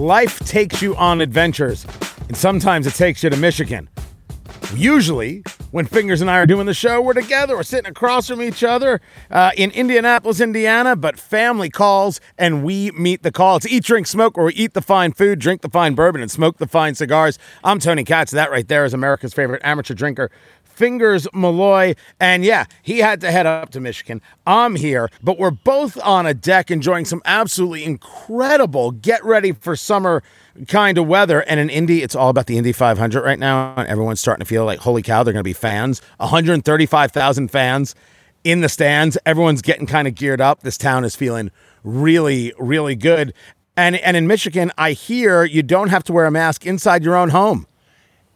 life takes you on adventures, and sometimes it takes you to Michigan. Usually, when Fingers and I are doing the show, we're together, we're sitting across from each other uh, in Indianapolis, Indiana, but family calls and we meet the call. It's Eat, Drink, Smoke, where we eat the fine food, drink the fine bourbon, and smoke the fine cigars. I'm Tony Katz. That right there is America's favorite amateur drinker. Fingers Malloy. And yeah, he had to head up to Michigan. I'm here, but we're both on a deck enjoying some absolutely incredible get ready for summer kind of weather. And in Indy, it's all about the Indy 500 right now. And everyone's starting to feel like, holy cow, they're going to be fans. 135,000 fans in the stands. Everyone's getting kind of geared up. This town is feeling really, really good. And, and in Michigan, I hear you don't have to wear a mask inside your own home.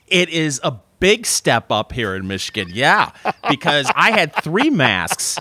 It is a big step up here in Michigan. Yeah, because I had three masks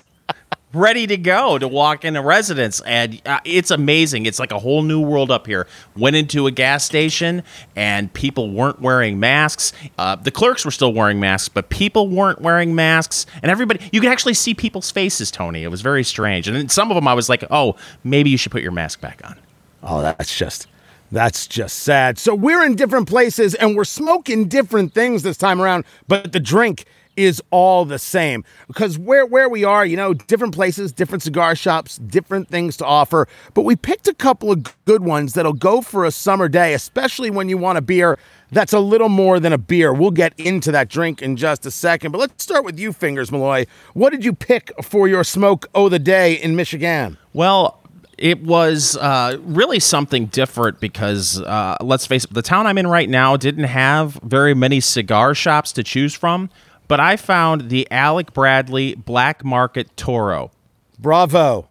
ready to go to walk into residence. And uh, it's amazing. It's like a whole new world up here. Went into a gas station and people weren't wearing masks. Uh, the clerks were still wearing masks but people weren't wearing masks. And everybody you could actually see people's faces tony. It was very strange. And some of them i was like oh maybe you should put your mask back on. Oh, that's just that's just sad. So we're in different places and we're smoking different things this time around, but the drink is all the same because where where we are, you know, different places, different cigar shops, different things to offer. But we picked a couple of good ones that'll go for a summer day, especially when you want a beer that's a little more than a beer. We'll get into that drink in just a second. But let's start with you, Fingers Malloy. What did you pick for your smoke o' the day in Michigan? well it was uh, really something different because uh, let's face it, the town I'm in right now didn't have very many cigar shops to choose from, but I found the Alec Bradley Black Market Toro. Bravo.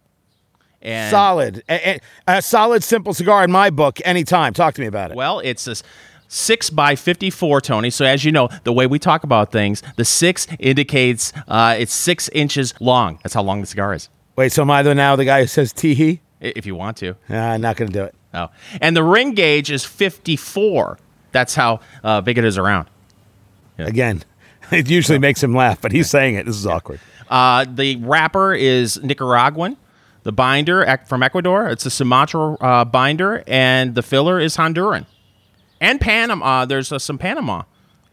And solid. A, a- a solid, simple cigar in my book, anytime. Talk to me about it. Well, it's a six by 54, Tony. So, as you know, the way we talk about things, the six indicates uh, it's six inches long. That's how long the cigar is, Wait, so am I the now the guy who says teehee? If you want to. I'm not going to do it. Oh. And the ring gauge is 54. That's how uh, big it is around. Again, it usually makes him laugh, but he's saying it. This is awkward. Uh, the wrapper is Nicaraguan. The binder from Ecuador. It's a Sumatra uh, binder, and the filler is Honduran. And Panama. There's uh, some Panama.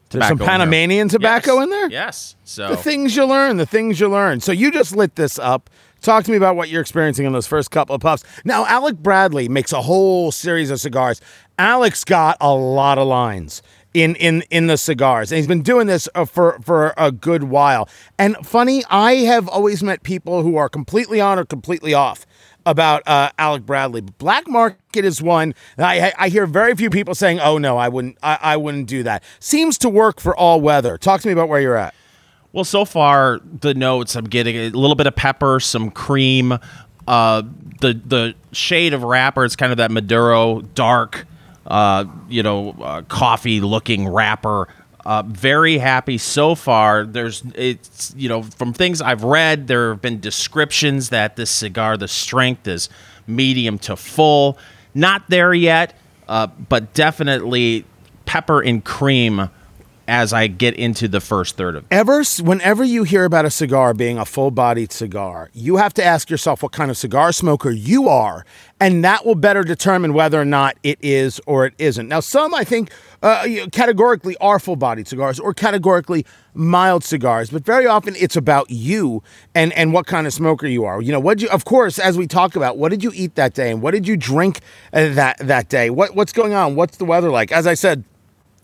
There's some tobacco in. Panamanian tobacco Yes. in there? Yes. So The things you learn, the things you learn. So you just lit this up. Talk to me about what you're experiencing in those first couple of puffs. Now, Alec Bradley makes a whole series of cigars. Alex got a lot of lines in in in the cigars, and he's been doing this uh, for for a good while. And funny, I have always met people who are completely on or completely off about uh, Alec Bradley. Black Market is one I, I hear very few people saying, "Oh no, I wouldn't, I, I wouldn't do that." Seems to work for all weather. Talk to me about where you're at. Well, so far the notes I'm getting a little bit of pepper, some cream, uh, the the shade of wrapper. It's kind of that Maduro dark, uh, you know, uh, coffee looking wrapper. Uh, very happy so far. There's it's you know from things I've read, there have been descriptions that this cigar, the strength is medium to full. Not there yet, uh, but definitely pepper and cream as I get into the first third of. ever whenever you hear about a cigar being a full-bodied cigar you have to ask yourself what kind of cigar smoker you are and that will better determine whether or not it is or it isn't. Now some i think uh, categorically are full-bodied cigars or categorically mild cigars but very often it's about you and and what kind of smoker you are. You know what you of course as we talk about what did you eat that day and what did you drink uh, that that day? What what's going on? What's the weather like? As i said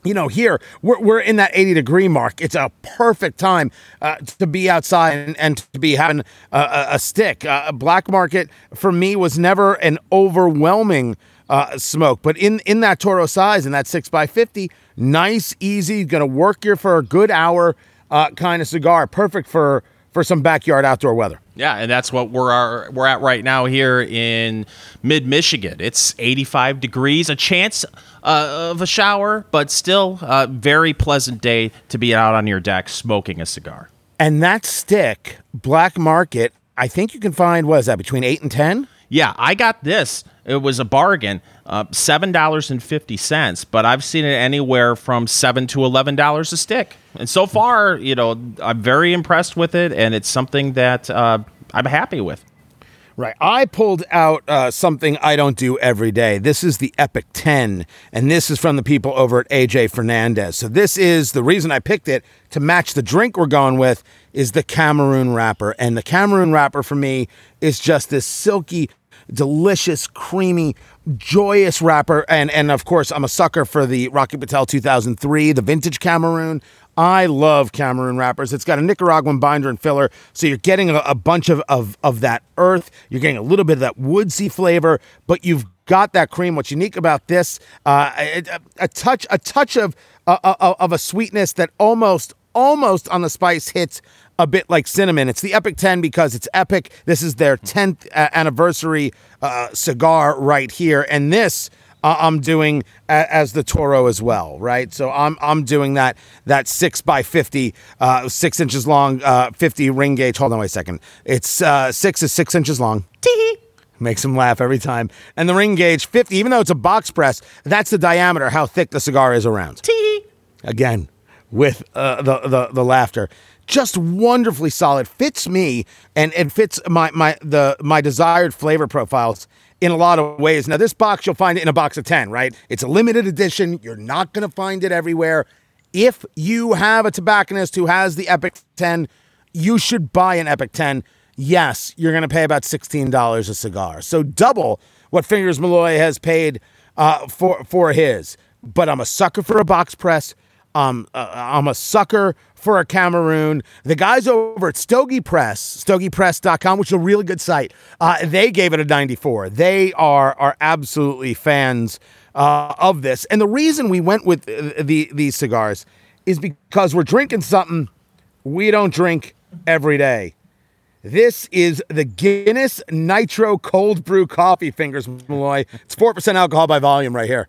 you know, here we're, we're in that 80 degree mark. It's a perfect time uh, to be outside and, and to be having a, a, stick. Uh, a black market for me was never an overwhelming uh, smoke, but in, in that Toro size, in that 6x50, nice, easy, gonna work you for a good hour uh, kind of cigar. Perfect for, for some backyard outdoor weather. Yeah, and that's what we're are, we're at right now here in mid Michigan. It's 85 degrees, a chance uh, of a shower, but still a very pleasant day to be out on your deck smoking a cigar. And that stick, black market, I think you can find, what is that, between 8 and 10? Yeah, I got this. It was a bargain, uh, seven dollars and fifty cents. But I've seen it anywhere from seven to eleven dollars a stick. And so far, you know, I'm very impressed with it, and it's something that uh, I'm happy with. Right. I pulled out uh, something I don't do every day. This is the Epic 10, and this is from the people over at AJ Fernandez. So, this is the reason I picked it to match the drink we're going with is the Cameroon wrapper. And the Cameroon wrapper for me is just this silky, delicious, creamy, joyous wrapper. And, and of course, I'm a sucker for the Rocky Patel 2003, the vintage Cameroon. I love Cameroon wrappers. It's got a Nicaraguan binder and filler, so you're getting a, a bunch of, of, of that earth. You're getting a little bit of that woodsy flavor, but you've got that cream. What's unique about this, uh, a, a touch, a touch of uh, uh, of a sweetness that almost, almost on the spice hits a bit like cinnamon. It's the Epic 10 because it's epic. This is their 10th uh, anniversary uh, cigar right here, and this uh, I'm doing a, as the Toro as well, right? So I'm I'm doing that that six by fifty, uh, six inches long, uh, fifty ring gauge. Hold on, wait a second. It's uh, six is six inches long. Tee. Makes him laugh every time. And the ring gauge 50, even though it's a box press, that's the diameter, how thick the cigar is around. Tee. Again, with uh, the, the the laughter just wonderfully solid fits me and it fits my my the my desired flavor profiles in a lot of ways. Now, this box, you'll find it in a box of 10, right? It's a limited edition. You're not going to find it everywhere. If you have a tobacconist who has the Epic 10, you should buy an Epic 10. Yes, you're going to pay about $16 a cigar. So double what Fingers Malloy has paid uh, for, for his. But I'm a sucker for a box press. Um, uh, I'm a sucker for a Cameroon. The guys over at Stogie Press, stogiepress.com, which is a really good site, uh, they gave it a 94. They are are absolutely fans uh, of this. And the reason we went with uh, the, these cigars is because we're drinking something we don't drink every day. This is the Guinness Nitro Cold Brew Coffee, Fingers Malloy. It's 4% alcohol by volume right here.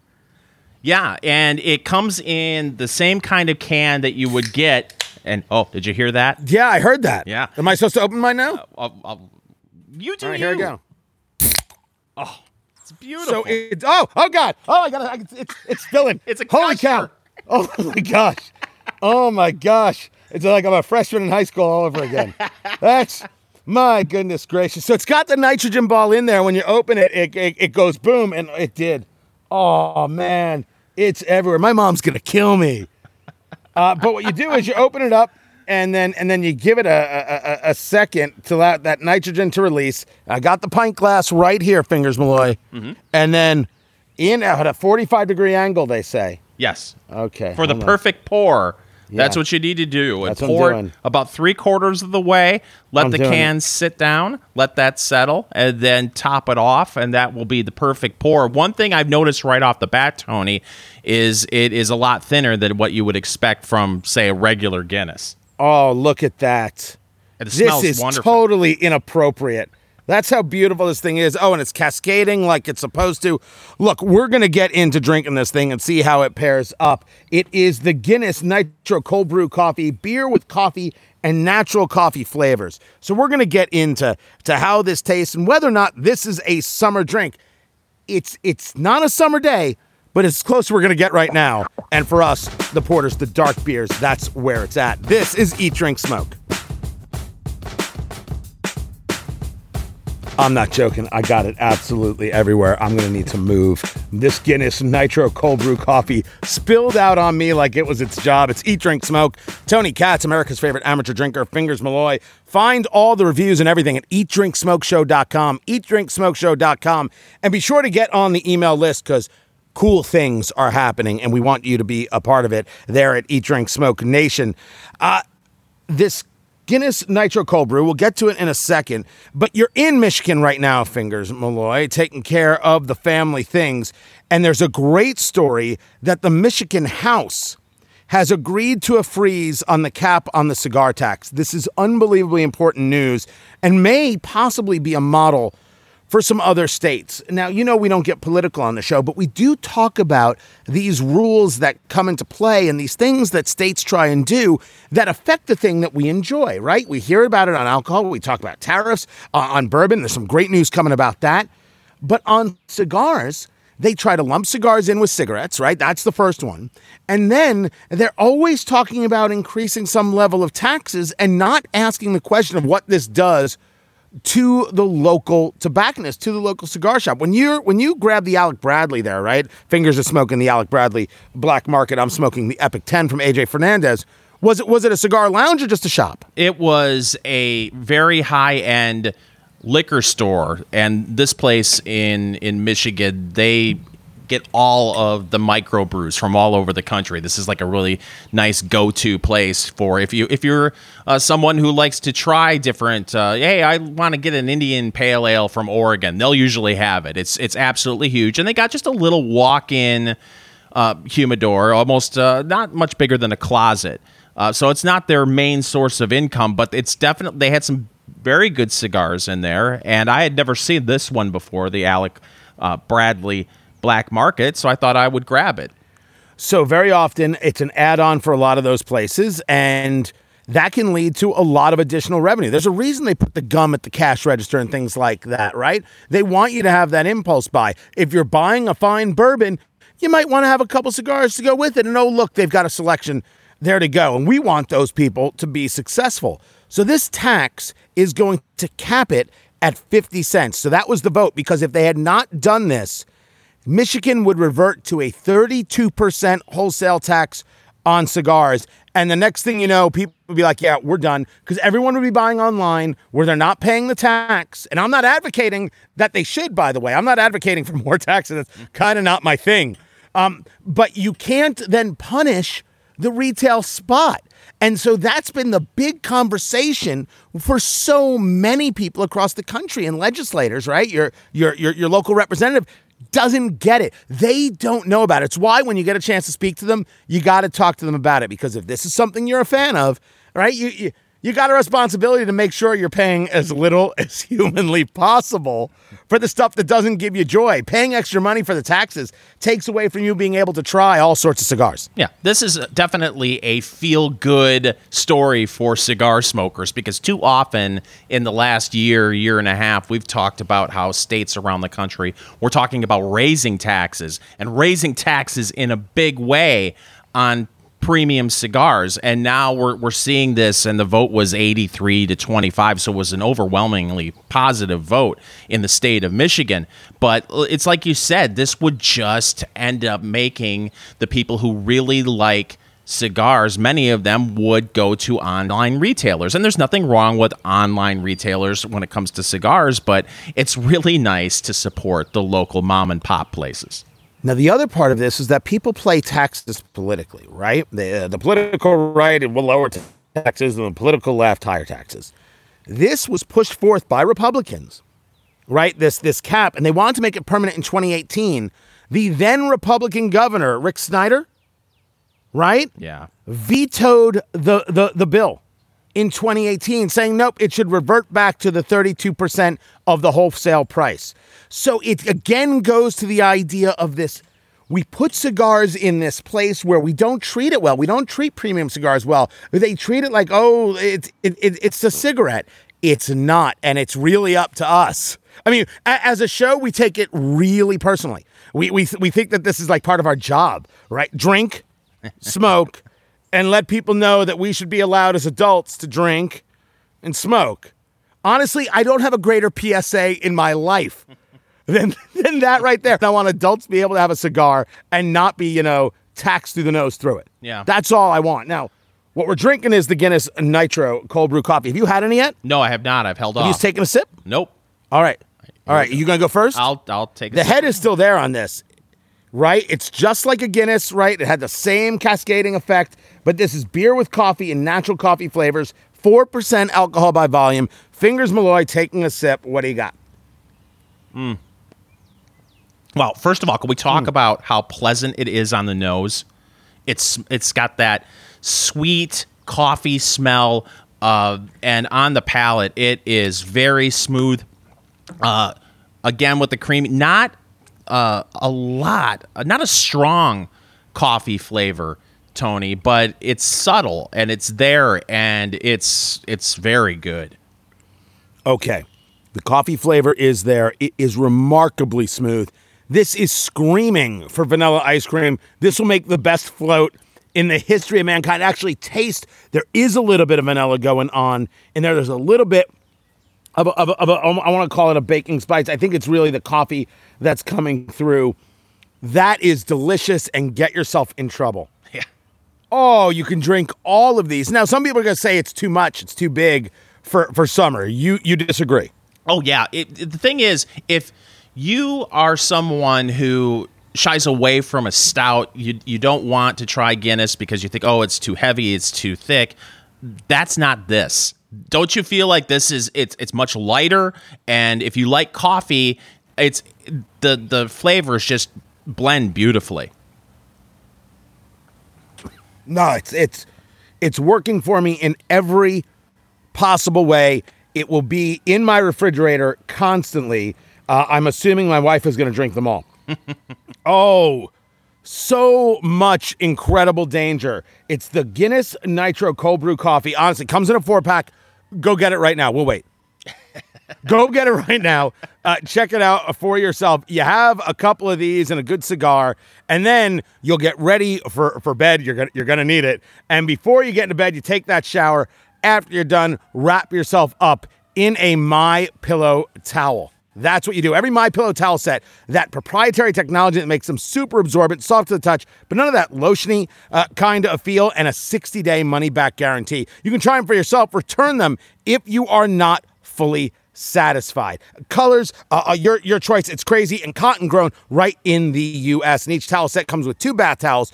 Yeah, and it comes in the same kind of can that you would get and oh, did you hear that? Yeah, I heard that. Yeah. Am I supposed to open mine now? Uh, I'll, I'll, you do. All right, you. here we go. Oh, it's beautiful. So it's oh oh god oh I got it it's it's filling. it's a holy cow. Oh my gosh. Oh my gosh. It's like I'm a freshman in high school all over again. That's my goodness gracious. So it's got the nitrogen ball in there. When you open it, it, it, it goes boom, and it did. Oh man, it's everywhere. My mom's gonna kill me. Uh, but what you do is you open it up and then and then you give it a, a, a second to let that nitrogen to release. I got the pint glass right here, fingers Malloy, mm-hmm. and then in at a 45 degree angle, they say. Yes. Okay. For the on. perfect pour. Yeah. That's what you need to do. And pour it about three quarters of the way. Let I'm the can it. sit down. Let that settle, and then top it off, and that will be the perfect pour. One thing I've noticed right off the bat, Tony, is it is a lot thinner than what you would expect from, say, a regular Guinness. Oh, look at that! this is wonderful. totally inappropriate. That's how beautiful this thing is. Oh, and it's cascading like it's supposed to. Look, we're going to get into drinking this thing and see how it pairs up. It is the Guinness Nitro Cold Brew Coffee, beer with coffee and natural coffee flavors. So we're going to get into to how this tastes and whether or not this is a summer drink. It's it's not a summer day, but it's close we're going to get right now. And for us, the porters, the dark beers, that's where it's at. This is Eat Drink Smoke. I'm not joking. I got it absolutely everywhere. I'm going to need to move. This Guinness Nitro Cold Brew coffee spilled out on me like it was its job. It's Eat, Drink, Smoke. Tony Katz, America's favorite amateur drinker, Fingers Malloy. Find all the reviews and everything at eatdrinksmokeshow.com, eatdrinksmokeshow.com. And be sure to get on the email list because cool things are happening and we want you to be a part of it there at Eat, Drink, Smoke Nation. Uh, this Guinness Nitro Cold Brew. We'll get to it in a second. But you're in Michigan right now, Fingers Malloy, taking care of the family things. And there's a great story that the Michigan House has agreed to a freeze on the cap on the cigar tax. This is unbelievably important news and may possibly be a model for some other states. Now, you know, we don't get political on the show, but we do talk about these rules that come into play and these things that states try and do that affect the thing that we enjoy, right? We hear about it on alcohol, we talk about tariffs, uh, on bourbon. There's some great news coming about that. But on cigars, they try to lump cigars in with cigarettes, right? That's the first one. And then they're always talking about increasing some level of taxes and not asking the question of what this does to the local tobacconist, to the local cigar shop. When you're when you grab the Alec Bradley there, right? Fingers are smoking the Alec Bradley Black Market. I'm smoking the Epic 10 from AJ Fernandez. Was it was it a cigar lounge or just a shop? It was a very high end liquor store, and this place in in Michigan, they get all of the microbrews from all over the country. This is like a really nice go-to place for if you if you're uh, someone who likes to try different. Uh, hey, I want to get an Indian Pale Ale from Oregon. They'll usually have it. It's it's absolutely huge, and they got just a little walk-in uh, humidor, almost uh, not much bigger than a closet. Uh, so it's not their main source of income, but it's definitely they had some very good cigars in there, and I had never seen this one before, the Alec uh, Bradley Black Market, so I thought I would grab it. So very often it's an add-on for a lot of those places, and that can lead to a lot of additional revenue. There's a reason they put the gum at the cash register and things like that, right? They want you to have that impulse buy. If you're buying a fine bourbon, you might want to have a couple cigars to go with it. And oh, look, they've got a selection there to go. And we want those people to be successful. So this tax is going to cap it at 50 cents. So that was the vote because if they had not done this, Michigan would revert to a 32% wholesale tax on cigars. And the next thing you know, people would be like, yeah, we're done. Because everyone would be buying online where they're not paying the tax. And I'm not advocating that they should, by the way. I'm not advocating for more taxes. That's kind of not my thing. Um, but you can't then punish the retail spot. And so that's been the big conversation for so many people across the country and legislators, right? Your your your, your local representative doesn't get it. They don't know about it. It's why when you get a chance to speak to them, you got to talk to them about it because if this is something you're a fan of, right? You, you you got a responsibility to make sure you're paying as little as humanly possible for the stuff that doesn't give you joy. Paying extra money for the taxes takes away from you being able to try all sorts of cigars. Yeah, this is definitely a feel good story for cigar smokers because too often in the last year, year and a half, we've talked about how states around the country we're talking about raising taxes and raising taxes in a big way on premium cigars. And now we're, we're seeing this and the vote was 83 to 25 so it was an overwhelmingly positive vote in the state of michigan. But it's like you said this would just end up making the people who really like cigars many of them would go to online retailers. And there's nothing wrong with online retailers when it comes to cigars but it's really nice to support the local mom and pop places now, the other part of this is that people play taxes politically, right? The, uh, the political right will lower taxes, and the political left higher taxes. This was pushed forth by Republicans, right? This this cap, and they wanted to make it permanent in 2018. The then Republican governor Rick Snyder, right? Yeah, vetoed the the the bill in 2018, saying, nope, it should revert back to the 32% of the wholesale price. So it again goes to the idea of this. We put cigars in this place where we don't treat it well. We don't treat premium cigars well. They treat it like, oh, it's it, it, it's a cigarette. It's not, and it's really up to us. I mean, as a show, we take it really personally. We we we think that this is like part of our job, right? Drink, smoke, and let people know that we should be allowed as adults to drink and smoke. Honestly, I don't have a greater PSA in my life than, than that right there. I want adults to be able to have a cigar and not be, you know, taxed through the nose through it. Yeah. That's all I want. Now, what we're drinking is the Guinness Nitro cold brew coffee. Have you had any yet? No, I have not. I've held have off. You taken a sip? Nope. All right. All right. You gonna go first? I'll I'll take the head is still there on this right? It's just like a Guinness, right? It had the same cascading effect, but this is beer with coffee and natural coffee flavors, 4% alcohol by volume. Fingers Malloy taking a sip. What do you got? Hmm. Well, first of all, can we talk mm. about how pleasant it is on the nose? It's it's got that sweet coffee smell, uh, and on the palate, it is very smooth. Uh, again, with the cream, not uh, a lot, not a strong coffee flavor, Tony, but it's subtle and it's there and it's it's very good. Okay. The coffee flavor is there. It is remarkably smooth. This is screaming for vanilla ice cream. This will make the best float in the history of mankind. Actually, taste there is a little bit of vanilla going on in there. There's a little bit of, a, of, a, of a, um, I want to call it a baking spice. I think it's really the coffee that's coming through. That is delicious and get yourself in trouble. Yeah. Oh, you can drink all of these. Now, some people are going to say it's too much, it's too big for, for summer. You you disagree. Oh yeah. It, the thing is, if you are someone who shies away from a stout, you you don't want to try Guinness because you think, oh, it's too heavy, it's too thick. That's not this. Don't you feel like this is it's it's much lighter? And if you like coffee, it's the the flavors just blend beautifully. No, it's it's it's working for me in every possible way. It will be in my refrigerator constantly. Uh, I'm assuming my wife is going to drink them all. oh, so much incredible danger. It's the Guinness Nitro Cold Brew Coffee. Honestly, comes in a four pack. Go get it right now. We'll wait. Go get it right now. Uh, check it out for yourself. You have a couple of these and a good cigar, and then you'll get ready for, for bed. You're gonna you're gonna need it. And before you get into bed, you take that shower. After you're done, wrap yourself up in a My Pillow towel. That's what you do. Every My Pillow towel set, that proprietary technology that makes them super absorbent, soft to the touch, but none of that lotiony uh, kind of feel, and a 60 day money back guarantee. You can try them for yourself, return them if you are not fully satisfied. Colors, uh, uh, your your choice. It's crazy and cotton grown right in the U.S. And each towel set comes with two bath towels,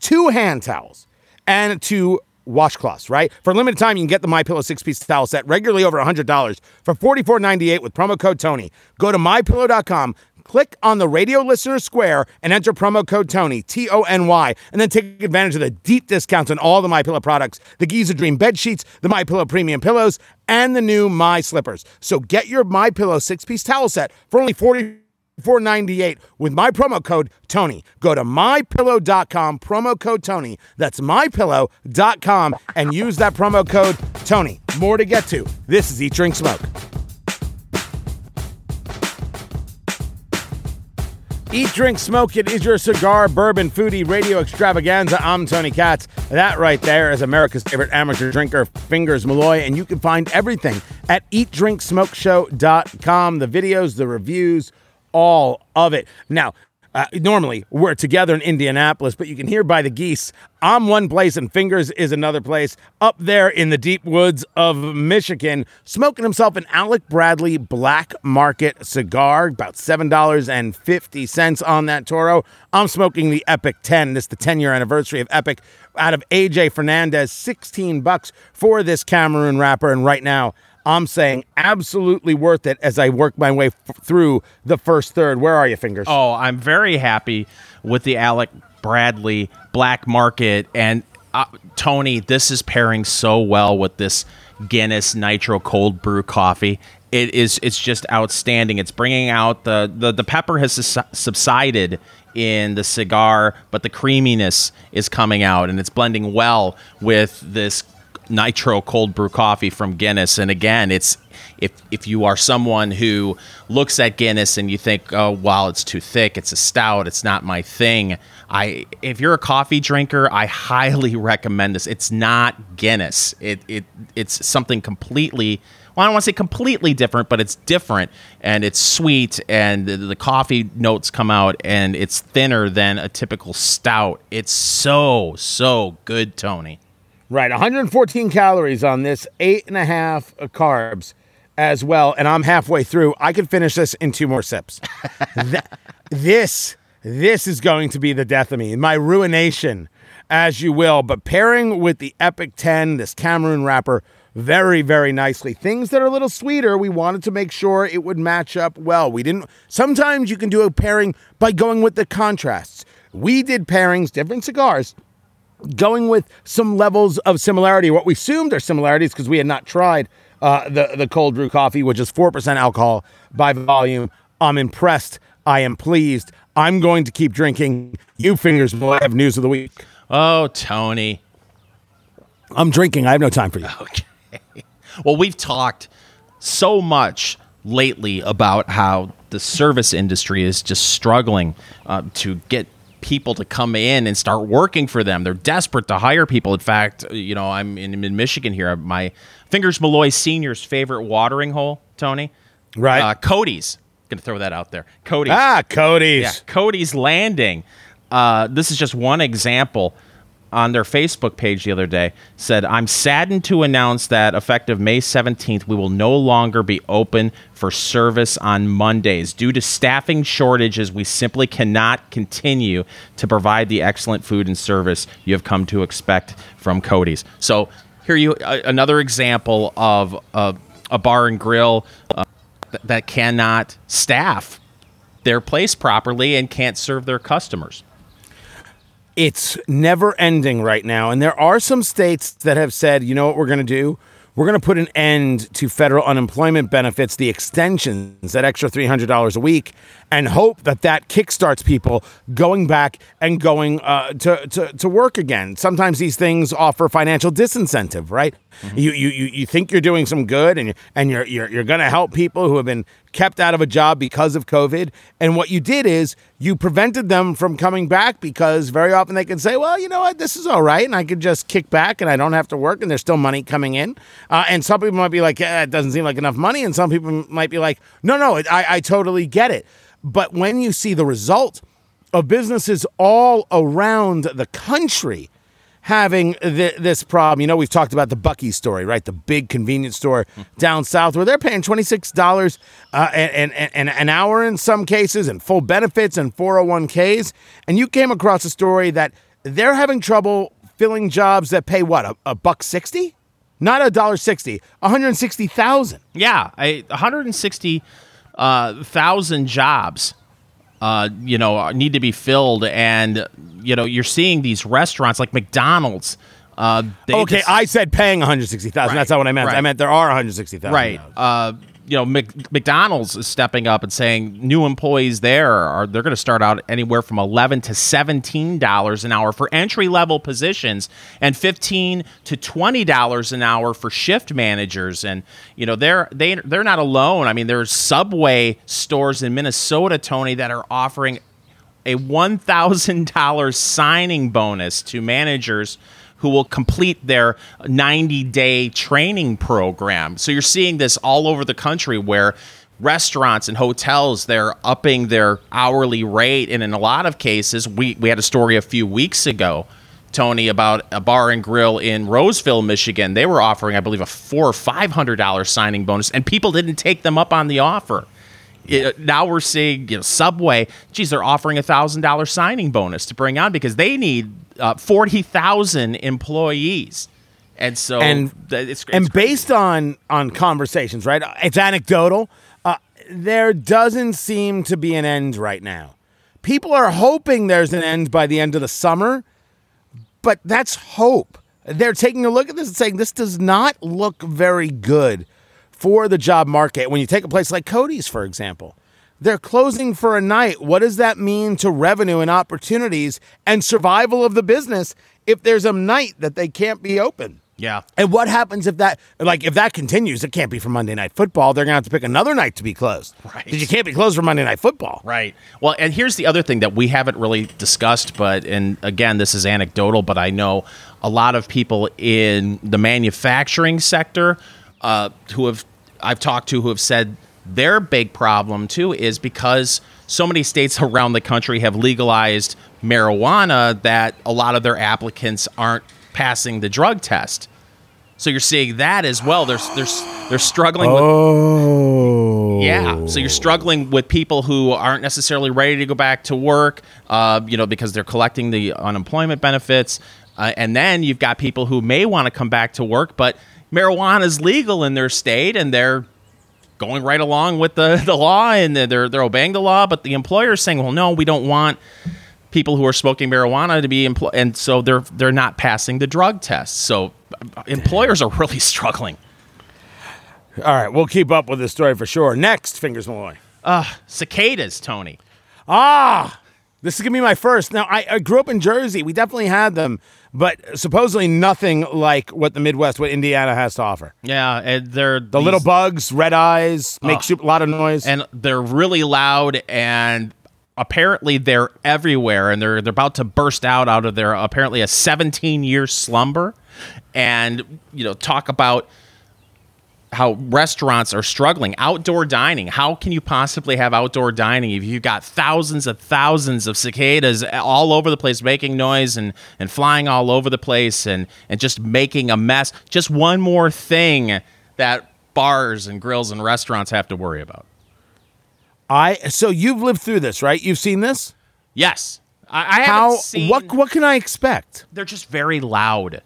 two hand towels, and two washcloths, right? For a limited time, you can get the My Pillow six-piece towel set regularly over $100 for $44.98 with promo code Tony. Go to mypillow.com, click on the radio listener square and enter promo code Tony, T O N Y, and then take advantage of the deep discounts on all the My Pillow products, the Giza Dream bed sheets, the My Pillow premium pillows, and the new My Slippers. So get your My Pillow six-piece towel set for only 40 498 with my promo code Tony. Go to mypillow.com, promo code Tony. That's mypillow.com and use that promo code Tony. More to get to. This is Eat Drink Smoke. Eat, drink, smoke. It is your cigar, bourbon, foodie, radio extravaganza. I'm Tony Katz. That right there is America's favorite amateur drinker, Fingers Malloy, and you can find everything at eatdrinksmokeshow.com. The videos, the reviews, all of it. Now, uh, normally we're together in Indianapolis, but you can hear by the geese. I'm one place and Fingers is another place up there in the deep woods of Michigan, smoking himself an Alec Bradley Black Market cigar, about $7.50 on that Toro. I'm smoking the Epic 10. This is the 10 year anniversary of Epic out of AJ Fernandez, 16 bucks for this Cameroon wrapper. And right now, I'm saying absolutely worth it as I work my way f- through the first third. Where are you, fingers? Oh, I'm very happy with the Alec Bradley Black Market and uh, Tony. This is pairing so well with this Guinness Nitro Cold Brew coffee. It is. It's just outstanding. It's bringing out the the, the pepper has sus- subsided in the cigar, but the creaminess is coming out, and it's blending well with this nitro cold brew coffee from Guinness. And again, it's if if you are someone who looks at Guinness and you think, oh, well, it's too thick, it's a stout, it's not my thing. I if you're a coffee drinker, I highly recommend this. It's not Guinness. It it it's something completely well, I don't want to say completely different, but it's different and it's sweet and the, the, coffee notes come out and it's thinner than a typical stout. It's so, so good, Tony. Right, 114 calories on this, eight and a half carbs as well, and I'm halfway through. I could finish this in two more sips. this, this is going to be the death of me, my ruination, as you will. But pairing with the Epic 10, this Cameroon wrapper, very, very nicely. Things that are a little sweeter, we wanted to make sure it would match up well. We didn't. Sometimes you can do a pairing by going with the contrasts. We did pairings, different cigars going with some levels of similarity. What we assumed are similarities because we had not tried uh, the the cold brew coffee, which is four percent alcohol by volume. I'm impressed. I am pleased. I'm going to keep drinking. You fingers will have news of the week. Oh, Tony. I'm drinking. I have no time for you. Okay. Well, we've talked so much lately about how the service industry is just struggling uh, to get people to come in and start working for them. They're desperate to hire people. In fact, you know, I'm in, in Michigan here. My Fingers Malloy Senior's favorite watering hole, Tony. Right. Uh, Cody's. Gonna throw that out there. Cody's. Ah, Cody's. Yeah, Cody's Landing. Uh, this is just one example on their Facebook page the other day said, I'm saddened to announce that effective May 17th, we will no longer be open for service on Mondays. Due to staffing shortages, we simply cannot continue to provide the excellent food and service you have come to expect from Cody's. So, here you uh, another example of uh, a bar and grill uh, th- that cannot staff their place properly and can't serve their customers it's never ending right now. And there are some states that have said, you know what we're going to do? We're going to put an end to federal unemployment benefits, the extensions, that extra $300 a week, and hope that that kickstarts people going back and going uh, to, to, to work again. Sometimes these things offer financial disincentive, right? Mm-hmm. You, you, you think you're doing some good and, and you're, you're, you're going to help people who have been kept out of a job because of COVID. And what you did is you prevented them from coming back because very often they can say, well, you know what, this is all right. And I could just kick back and I don't have to work and there's still money coming in. Uh, and some people might be like, yeah, it doesn't seem like enough money. And some people might be like, no, no, I, I totally get it. But when you see the result of businesses all around the country having th- this problem, you know, we've talked about the Bucky story, right? The big convenience store down south where they're paying $26 uh, and, and, and an hour in some cases and full benefits and 401ks. And you came across a story that they're having trouble filling jobs that pay what, a, a buck 60? Not a dollar sixty, one hundred sixty thousand. Yeah, one hundred sixty uh, thousand jobs, uh, you know, need to be filled, and you know, you're seeing these restaurants like McDonald's. Uh, okay, just, I said paying one hundred sixty thousand. Right, That's not what I meant. Right. I meant there are one hundred sixty thousand. Right. Uh, you know, Mc, McDonald's is stepping up and saying new employees there are they're going to start out anywhere from eleven to seventeen dollars an hour for entry level positions, and fifteen to twenty dollars an hour for shift managers. And you know, they're they they're not alone. I mean, there's Subway stores in Minnesota, Tony, that are offering a one thousand dollars signing bonus to managers who will complete their 90 day training program. So you're seeing this all over the country where restaurants and hotels they're upping their hourly rate and in a lot of cases we, we had a story a few weeks ago tony about a bar and grill in roseville michigan they were offering i believe a four or five hundred dollar signing bonus and people didn't take them up on the offer it, now we're seeing you know, Subway. Geez, they're offering a thousand dollar signing bonus to bring on because they need uh, forty thousand employees, and so and it's, it's and crazy. based on on conversations, right? It's anecdotal. Uh, there doesn't seem to be an end right now. People are hoping there's an end by the end of the summer, but that's hope. They're taking a look at this and saying this does not look very good for the job market. When you take a place like Cody's, for example, they're closing for a night. What does that mean to revenue and opportunities and survival of the business if there's a night that they can't be open? Yeah. And what happens if that like if that continues, it can't be for Monday night football. They're gonna have to pick another night to be closed. Right. Because you can't be closed for Monday night football. Right. Well, and here's the other thing that we haven't really discussed, but and again, this is anecdotal, but I know a lot of people in the manufacturing sector uh, who have I've talked to who have said their big problem too is because so many states around the country have legalized marijuana that a lot of their applicants aren't passing the drug test. So you're seeing that as well. They're they're they're struggling with Oh. Yeah. So you're struggling with people who aren't necessarily ready to go back to work, uh, you know, because they're collecting the unemployment benefits. Uh, and then you've got people who may want to come back to work, but marijuana is legal in their state and they're going right along with the, the law and they're, they're obeying the law, but the employer is saying, well, no, we don't want people who are smoking marijuana to be employed. And so they're, they're not passing the drug test. So employers are really struggling. All right, we'll keep up with this story for sure. Next, Fingers Malloy. Uh, cicadas, Tony. Ah, this is gonna be my first. Now, I, I grew up in Jersey. We definitely had them but supposedly nothing like what the Midwest, what Indiana has to offer. Yeah, and they're the these, little bugs, red eyes, make a lot of noise, and they're really loud. And apparently they're everywhere and they're they're about to burst out out of their apparently a 17 year slumber and you know talk about how restaurants are struggling outdoor dining how can you possibly have outdoor dining if you've got thousands of thousands of cicadas all over the place making noise and and flying all over the place and and just making a mess just one more thing that bars and grills and restaurants have to worry about I so you've lived through this, right? You've seen this. yes i, I How? haven't seen What? What can I expect? they're just very loud.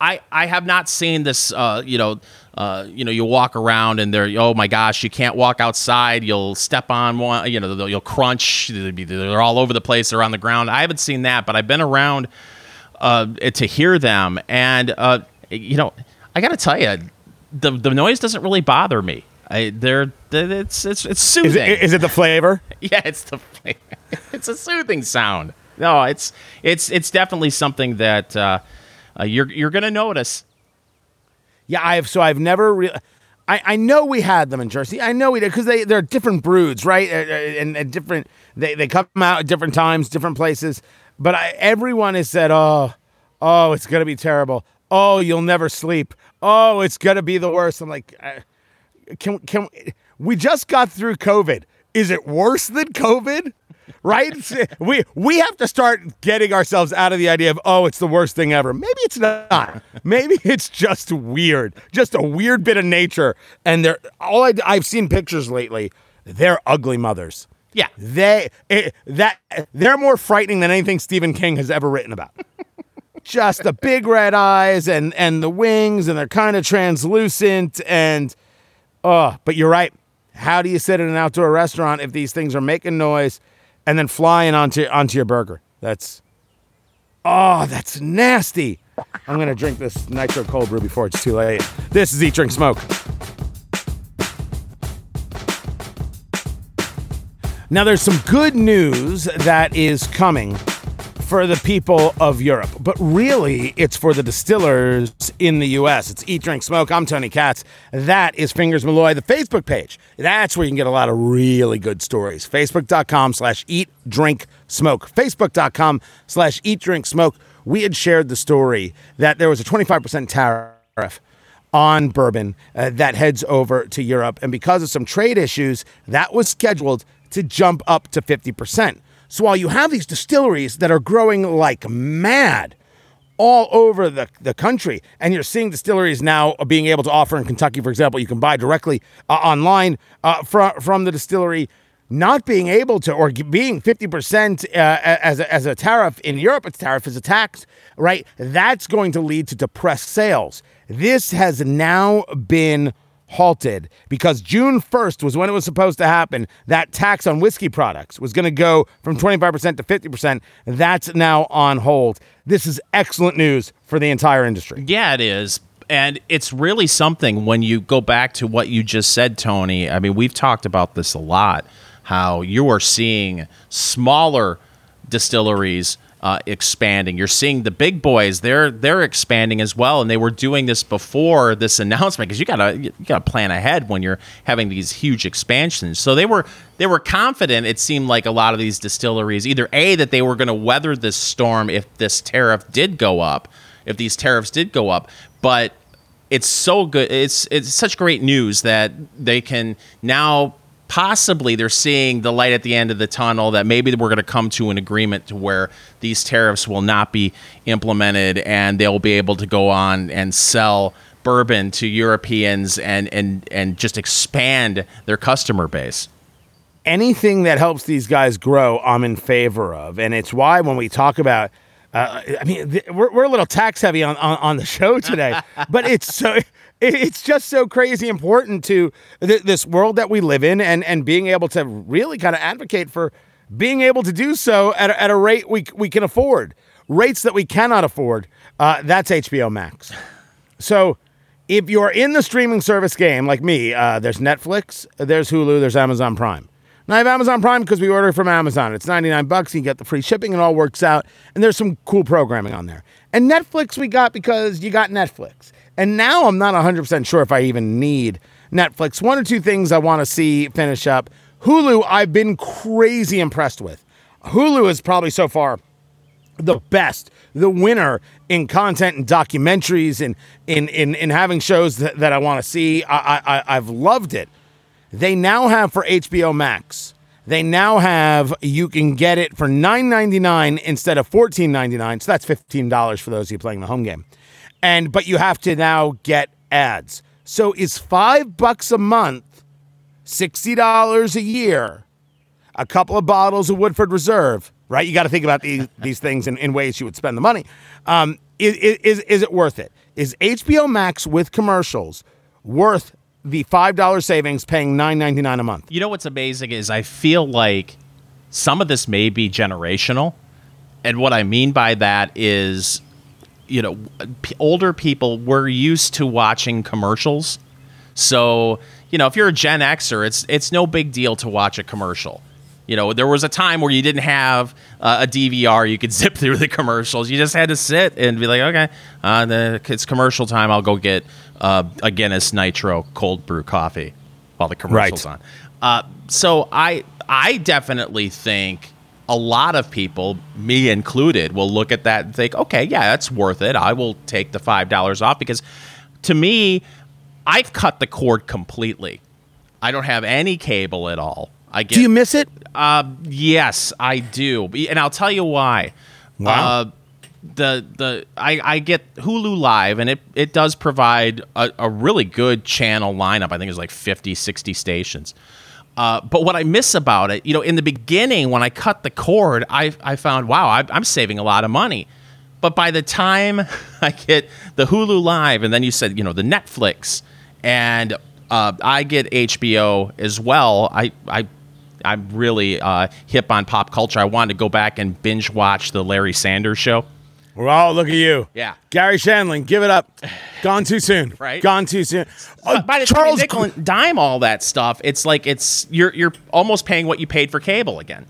I I have not seen this. Uh, you know, uh, you know, you walk around and they're oh my gosh, you can't walk outside. You'll step on one. You know, you'll crunch. They're all over the place. They're on the ground. I haven't seen that, but I've been around uh, to hear them, and uh, you know, I got to tell you, the the noise doesn't really bother me. I, they're, it's it's it's Is soothing. it, is it the flavor? Yeah, it's the it's a soothing sound. No, it's it's it's definitely something that uh, uh, you're you're gonna notice. Yeah, I have. So I've never really. I, I know we had them in Jersey. I know we did because they they're different broods, right? Uh, uh, And, and different. They they come out at different times, different places. But I, everyone has said, "Oh, oh, it's gonna be terrible. Oh, you'll never sleep. Oh, it's gonna be the worst." I'm like, uh, can can we just got through COVID? Is it worse than COVID? Right? we we have to start getting ourselves out of the idea of oh, it's the worst thing ever. Maybe it's not. Maybe it's just weird, just a weird bit of nature. And they're all I, I've seen pictures lately. They're ugly mothers. Yeah, They it, that they're more frightening than anything Stephen King has ever written about. Just the big red eyes and and the wings, and they're kind of translucent. And oh, but you're right. How do you sit in an outdoor restaurant if these things are making noise and then flying onto onto your burger? That's oh, that's nasty. I'm gonna drink this nitro cold brew before it's too late. This is Eat Drink Smoke. Now, there's some good news that is coming for the people of Europe, but really it's for the distillers in the US. It's Eat, Drink, Smoke. I'm Tony Katz. That is Fingers Malloy, the Facebook page. That's where you can get a lot of really good stories. Facebook.com slash Eat, Drink, Smoke. Facebook.com slash Eat, Drink, Smoke. We had shared the story that there was a 25% tariff on bourbon uh, that heads over to Europe. And because of some trade issues, that was scheduled to jump up to 50%. So while you have these distilleries that are growing like mad all over the, the country, and you're seeing distilleries now being able to offer in Kentucky, for example, you can buy directly uh, online uh, from, from the distillery. Not being able to, or being 50% uh, as, a, as a tariff in Europe, it's tariff is a tax, right? That's going to lead to depressed sales. This has now been halted because June 1st was when it was supposed to happen. That tax on whiskey products was going to go from 25% to 50%. That's now on hold. This is excellent news for the entire industry. yeah, it is. And it's really something when you go back to what you just said, Tony. I mean, we've talked about this a lot. How you are seeing smaller distilleries uh, expanding. You're seeing the big boys; they're they're expanding as well, and they were doing this before this announcement because you gotta you gotta plan ahead when you're having these huge expansions. So they were they were confident. It seemed like a lot of these distilleries either a that they were going to weather this storm if this tariff did go up, if these tariffs did go up, but it's so good. It's it's such great news that they can now possibly they're seeing the light at the end of the tunnel that maybe we're going to come to an agreement to where these tariffs will not be implemented and they'll be able to go on and sell bourbon to Europeans and and and just expand their customer base. anything that helps these guys grow, I'm in favor of. And it's why when we talk about, uh, I mean, th- we're, we're a little tax heavy on, on, on the show today, but it's so. It- It's just so crazy important to th- this world that we live in, and, and being able to really kind of advocate for being able to do so at a, at a rate we we can afford. Rates that we cannot afford. Uh, that's HBO Max. So if you're in the streaming service game like me, uh, there's Netflix, there's Hulu, there's Amazon Prime. Now I have Amazon Prime because we order from Amazon. It's 99 bucks. You get the free shipping. It all works out. And there's some cool programming on there. And Netflix we got because you got Netflix. And now I'm not 100% sure if I even need Netflix. One or two things I want to see finish up. Hulu, I've been crazy impressed with. Hulu is probably so far the best, the winner in content and documentaries and in in, in having shows that, that I want to see. I, I I've loved it. They now have for HBO Max. They now have you can get it for nine ninety nine instead of fourteen ninety nine. So that's fifteen dollars for those of you playing the home game. And but you have to now get ads. So is five bucks a month, sixty dollars a year, a couple of bottles of Woodford Reserve, right? You got to think about these these things in, in ways you would spend the money. Um, is, is is it worth it? Is HBO Max with commercials worth the five dollar savings, paying nine ninety nine a month? You know what's amazing is I feel like some of this may be generational, and what I mean by that is, you know, p- older people were used to watching commercials, so you know if you're a Gen Xer, it's it's no big deal to watch a commercial. You know, there was a time where you didn't have uh, a DVR; you could zip through the commercials. You just had to sit and be like, "Okay, uh, the, it's commercial time. I'll go get uh, a Guinness Nitro cold brew coffee while the commercial's Right. on." Uh, so I I definitely think a lot of people, me included, will look at that and think, "Okay, yeah, that's worth it. I will take the five dollars off." Because to me, I've cut the cord completely. I don't have any cable at all. I get Do you miss it? uh, yes, I do, and I'll tell you why. Wow. Uh, the the I, I get Hulu Live, and it it does provide a, a really good channel lineup. I think it's like 50, 60 stations. Uh, but what I miss about it, you know, in the beginning when I cut the cord, I I found wow, I, I'm saving a lot of money. But by the time I get the Hulu Live, and then you said, you know, the Netflix, and uh, I get HBO as well, I I I'm really uh, hip on pop culture. I wanted to go back and binge watch the Larry Sanders Show. Oh, look at you. Yeah. Garry Shandling, give it up. Gone too soon. Right. Gone too soon. Oh, By the time you nickel dime all that stuff, it's like it's you're you're almost paying what you paid for cable again.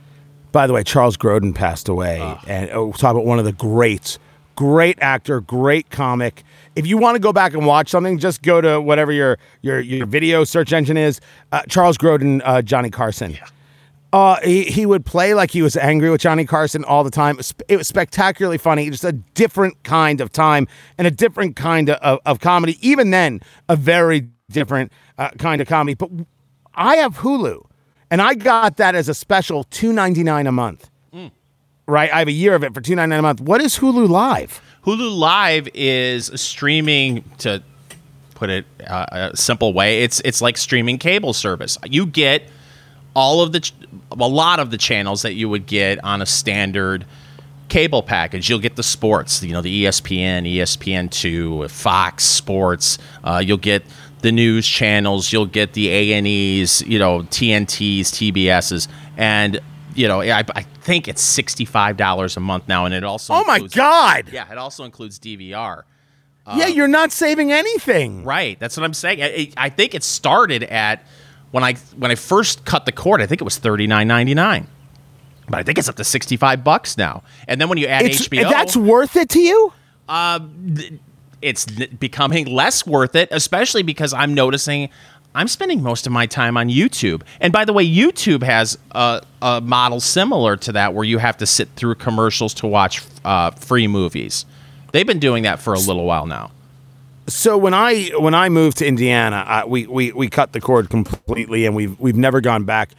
By the way, Charles Grodin passed away, and oh, talk about one of the greats. Great actor, great comic. If you want to go back and watch something, just go to whatever your your your video search engine is. Uh, Charles Grodin, uh, Johnny Carson. Uh, he, he would play like he was angry with Johnny Carson all the time. It was spectacularly funny. Just a different kind of time and a different kind of, of, of comedy. Even then, a very different uh, kind of comedy. But I have Hulu, and I got that as a special two ninety nine a month. Right, I have a year of it for two ninety nine a month. What is Hulu Live? Hulu Live is streaming to put it uh, a simple way. It's it's like streaming cable service. You get all of the ch- a lot of the channels that you would get on a standard cable package. You'll get the sports, you know, the ESPN, ESPN two, Fox Sports. Uh, you'll get the news channels. You'll get the A and E's, you know, TNTs, TBSs, and you know, I, I think it's sixty five dollars a month now, and it also Oh my God! yeah, it also includes DVR. yeah, you're not saving anything. Right. That's what I'm saying. I, I think it started at when I when I first cut the cord. I think it was thirty nine ninety nine, but I think it's up to sixty five bucks now. And then when you add It's, HBO, That's worth it to you. it's becoming less worth it, especially because I'm noticing I'm spending most of my time on YouTube. And by the way, YouTube has a, a model similar to that where you have to sit through commercials to watch uh, free movies. They've been doing that for a little while now. So when I when I moved to Indiana, we, we we cut the cord completely, and we've we've never gone back.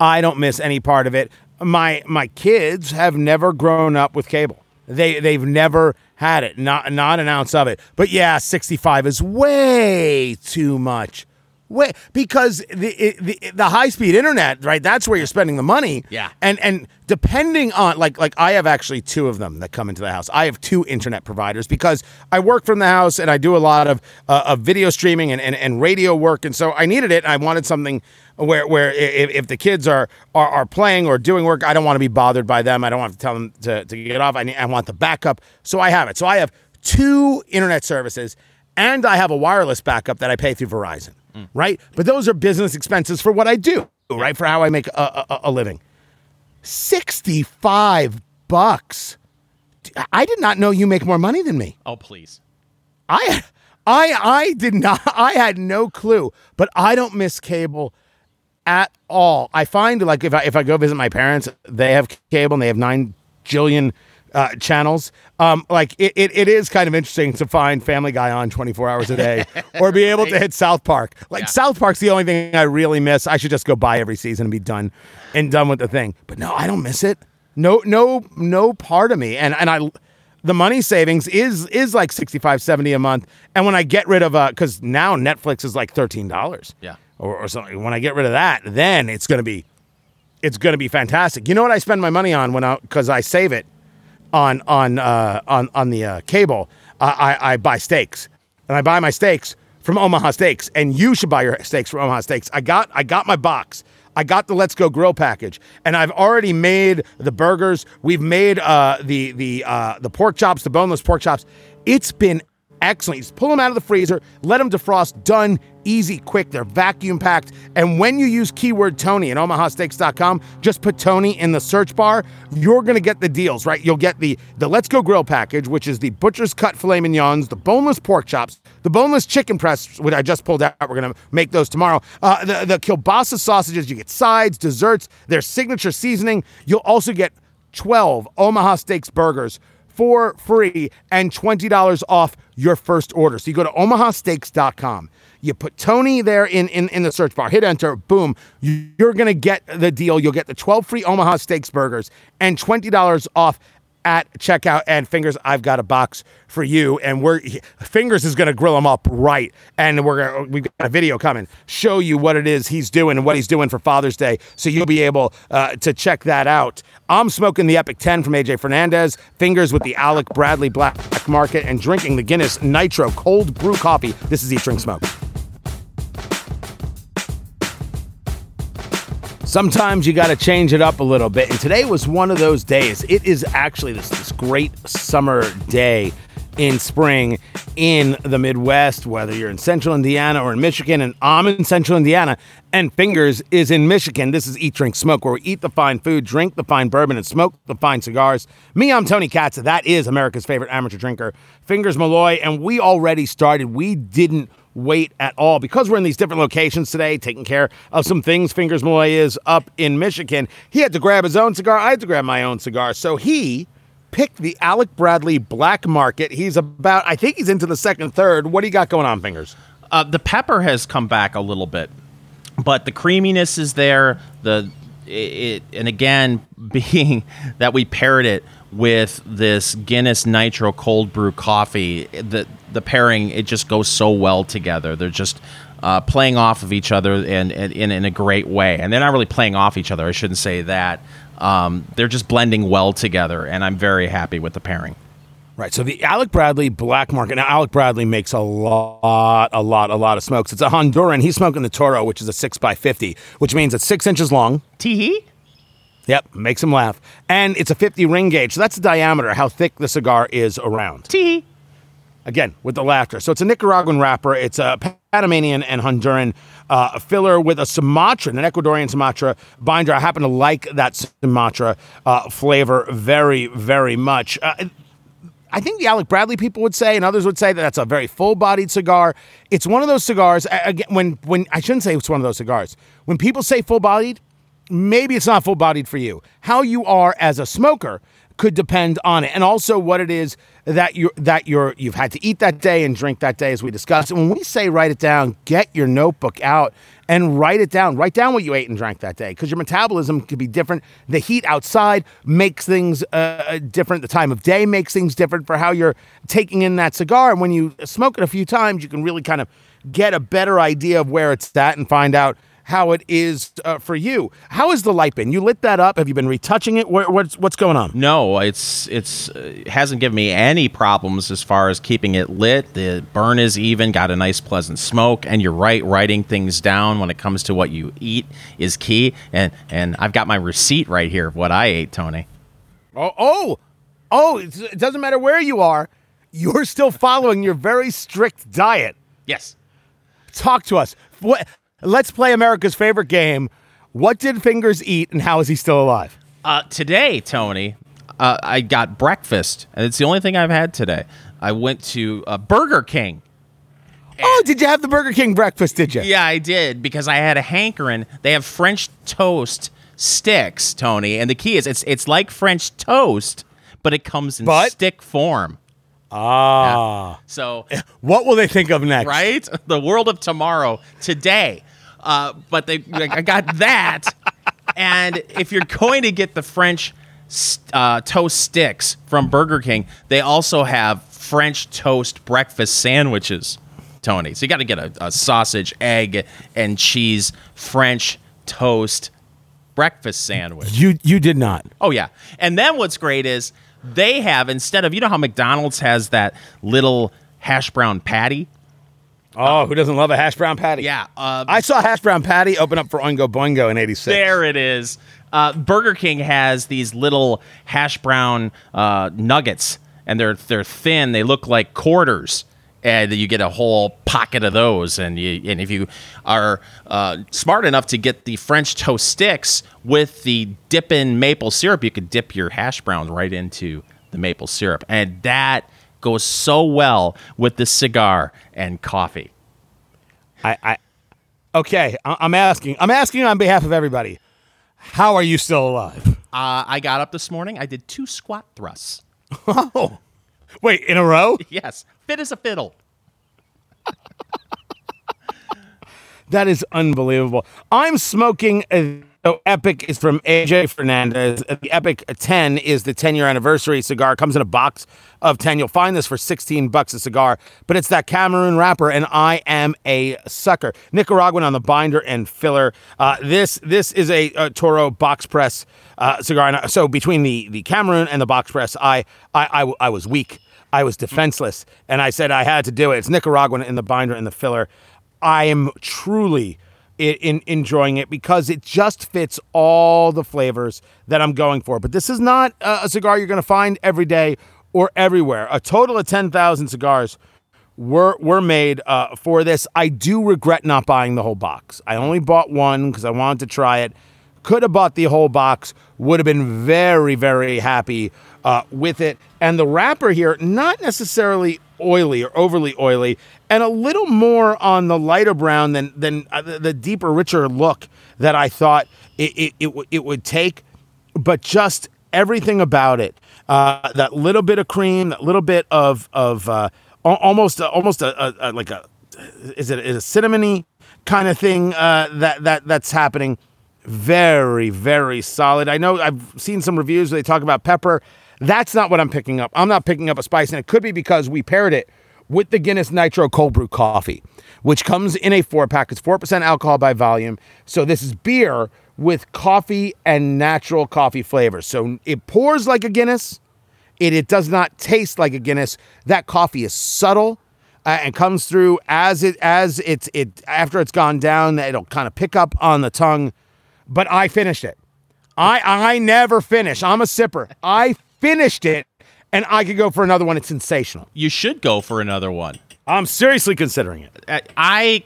I don't miss any part of it. My my kids have never grown up with cable. They they've never had it. Not not an ounce of it. But yeah, sixty five is way too much. Way because the the, the high speed internet, right? That's where you're spending the money. Yeah. And and depending on like like I have actually two of them that come into the house. I have two internet providers because I work from the house and I do a lot of uh, of video streaming and, and and radio work, and so I needed it. I wanted something where where if, if the kids are, are are playing or doing work, I don't want to be bothered by them. I don't want to tell them to, to get off. I need, I want the backup, so I have it. So I have two internet services, and I have a wireless backup that I pay through Verizon. Mm. Right, but those are business expenses for what I do. Right, for how I make a, a, a living. 65 bucks. I did not know you make more money than me. Oh, please. I I I did not I had no clue, but I don't miss cable at all. I find like if I if I go visit my parents, they have cable and they have nine jillion uh, channels. Um, like it, it, it is kind of interesting to find Family Guy on 24 hours a day or be able to hit South Park. Like Yeah. South Park's the only thing I really miss. I should just go buy every season and be done and done with the thing. But no, I don't miss it. No, no, no part of me. And and I the money savings is is like 65 70 a month and when i get rid of uh because now netflix is like $13 Yeah. or, or something when i get rid of that then it's gonna be it's gonna be fantastic you know what i spend my money on when i because i save it on on uh on on the uh, cable I, I buy steaks and i buy my steaks from omaha steaks and you should buy your steaks from omaha steaks i got i got my box I got the Let's Go Grill package, and I've already made the burgers. We've made uh, the the uh, the pork chops, the boneless pork chops. It's been excellent. You just pull them out of the freezer, let them defrost. Done, easy, quick. They're vacuum packed. And when you use keyword Tony at omahasteaks.com, just put Tony in the search bar. You're gonna get the deals, right? You'll get the the Let's Go Grill package, which is the butcher's cut filet mignons, the boneless pork chops, the boneless chicken breasts, which I just pulled out. We're gonna make those tomorrow. Uh, the the kielbasa sausages. You get sides, desserts, their signature seasoning. You'll also get 12 Omaha Steaks burgers for free and $20 off your first order. So you go to omahasteaks.com. You put Tony there in, in, in the search bar, hit enter, boom. You're going to get the deal. You'll get the 12 free Omaha Steaks burgers and $20 off at checkout. And Fingers, I've got a box for you. And we're Fingers is going to grill them up right. And we're gonna, we've got a video coming, show you what it is he's doing and what he's doing for Father's Day. So you'll be able uh, to check that out. I'm smoking the Epic 10 from AJ Fernandez, Fingers with the Alec Bradley Black Market, and drinking the Guinness Nitro Cold Brew Coffee. This is Eat Drink Smoke. Sometimes you got to change it up a little bit. And today was one of those days. It is actually this, this great summer day in spring in the Midwest, whether you're in central Indiana or in Michigan. And I'm in central Indiana, and Fingers is in Michigan. This is Eat, Drink, Smoke, where we eat the fine food, drink the fine bourbon, and smoke the fine cigars. Me, I'm Tony Katz. That is America's favorite amateur drinker, Fingers Malloy. And we already started. We didn't wait at all because we're in these different locations today, taking care of some things. Fingers Malloy is up in Michigan. He had to grab his own cigar. I had to grab my own cigar. So he picked the Alec Bradley Black Market. He's about, I think he's into the second third. What do you got going on, Fingers? Uh, the pepper has come back a little bit, but the creaminess is there. The it, it and again being that we paired it with this Guinness Nitro cold brew coffee, the the pairing it just goes so well together. They're just uh, playing off of each other and, and in, in a great way. And they're not really playing off each other. I shouldn't say that. Um, they're just blending well together, and I'm very happy with the pairing. Right. So the Alec Bradley Black Market. Now, Alec Bradley makes a lot, a lot, a lot of smokes. It's a Honduran. He's smoking the Toro, which is a 6x50, which means it's six inches long. Tee Yep, makes him laugh. And it's a 50 ring gauge. So that's the diameter, how thick the cigar is around. Tee Again, with the laughter. So it's a Nicaraguan wrapper. It's a Panamanian and Honduran uh, filler with a Sumatran, an Ecuadorian Sumatra binder. I happen to like that Sumatra uh, flavor very, very much. Uh, I think the Alec Bradley people would say, and others would say that that's a very full-bodied cigar. It's one of those cigars. Again, when when I shouldn't say it's one of those cigars. When people say full-bodied, maybe it's not full-bodied for you. How you are as a smoker could depend on it, and also what it is that you that you're you've had to eat that day and drink that day, as we discussed. And when we say write it down, get your notebook out and write it down. Write down what you ate and drank that day, because your metabolism could be different. The heat outside makes things uh, different. The time of day makes things different for how you're taking in that cigar. And when you smoke it a few times, you can really kind of get a better idea of where it's at and find out how it is uh, for you. How has the light been? You lit that up. Have you been retouching it? Where, what's what's going on? No, it's it's uh, it hasn't given me any problems as far as keeping it lit. The burn is even, got a nice pleasant smoke, and you're right, writing things down when it comes to what you eat is key. And and I've got my receipt right here of what I ate, Tony. Oh, oh, oh! It's, it doesn't matter where you are. You're still following your very strict diet. Yes. Talk to us. What? Let's play America's favorite game. What did Fingers eat, and how is he still alive? Uh, today, Tony, uh, I got breakfast, and it's the only thing I've had today. I went to uh, Burger King. Oh, did you have the Burger King breakfast? Did you? Yeah, I did because I had a hankering. They have French toast sticks, Tony, and the key is it's it's like French toast, but it comes in But- stick form. Ah. So, What will they think of next? right, the world of tomorrow today. Uh, but they, I got that, and if you're going to get the French uh, toast sticks from Burger King, they also have French toast breakfast sandwiches. Tony, so you got to get a, a sausage, egg, and cheese French toast breakfast sandwich. You you did not. Oh yeah. And then what's great is they have instead of you know how McDonald's has that little hash brown patty. Oh, who doesn't love a hash brown patty? Yeah. Uh, I saw hash brown patty open up for Oingo Boingo in '86. there it is. Uh, Burger King has these little hash brown uh, nuggets, and they're they're thin. They look like quarters. And you get a whole pocket of those, and you, and if you are uh, smart enough to get the French toast sticks with the dip in maple syrup, you could dip your hash browns right into the maple syrup, and that goes so well with the cigar and coffee. I, I okay. I'm asking. I'm asking on behalf of everybody. How are you still alive? Uh, I got up this morning. I did two squat thrusts. Oh, wait, in a row? Yes, fit as a fiddle. That is unbelievable. I'm smoking. A, so Epic is from AJ Fernandez. The Epic 10 is the 10 year anniversary cigar. Comes in a box of 10. You'll find this for 16 bucks a cigar, but it's that Cameroon wrapper, and I am a sucker. Nicaraguan on the binder and filler. Uh, this this is a, a Toro box press uh, cigar. And so between the the Cameroon and the box press, I I, I, I was weak. I was defenseless, and I said I had to do it. It's Nicaraguan in the binder and the filler. I am truly in, in enjoying it because it just fits all the flavors that I'm going for. But this is not a, a cigar you're going to find every day or everywhere. A total of 10,000 cigars were were made uh, for this. I do regret not buying the whole box. I only bought one because I wanted to try it. Could have bought the whole box. Would have been very very happy uh, with it. And the wrapper here, not necessarily oily or overly oily, and a little more on the lighter brown than than uh, the, the deeper, richer look that I thought it it, it, w- it would take. But just everything about it, uh, that little bit of cream, that little bit of of uh, al- almost a, almost a, a, a like a is it is a cinnamony kind of thing uh, that that that's happening. Very very solid. I know I've seen some reviews where they talk about pepper. That's not what I'm picking up. I'm not picking up a spice, and it could be because we paired it with the Guinness Nitro Cold Brew Coffee, which comes in a four pack. It's 4% alcohol by volume. So this is beer with coffee and natural coffee flavors. So it pours like a Guinness. It, it does not taste like a Guinness. That coffee is subtle uh, and comes through as it as it's it after it's gone down. It'll kind of pick up on the tongue. But I finished it. I I never finish. I'm a sipper. I finished it, and I could go for another one. It's sensational. You should go for another one. I'm seriously considering it. I-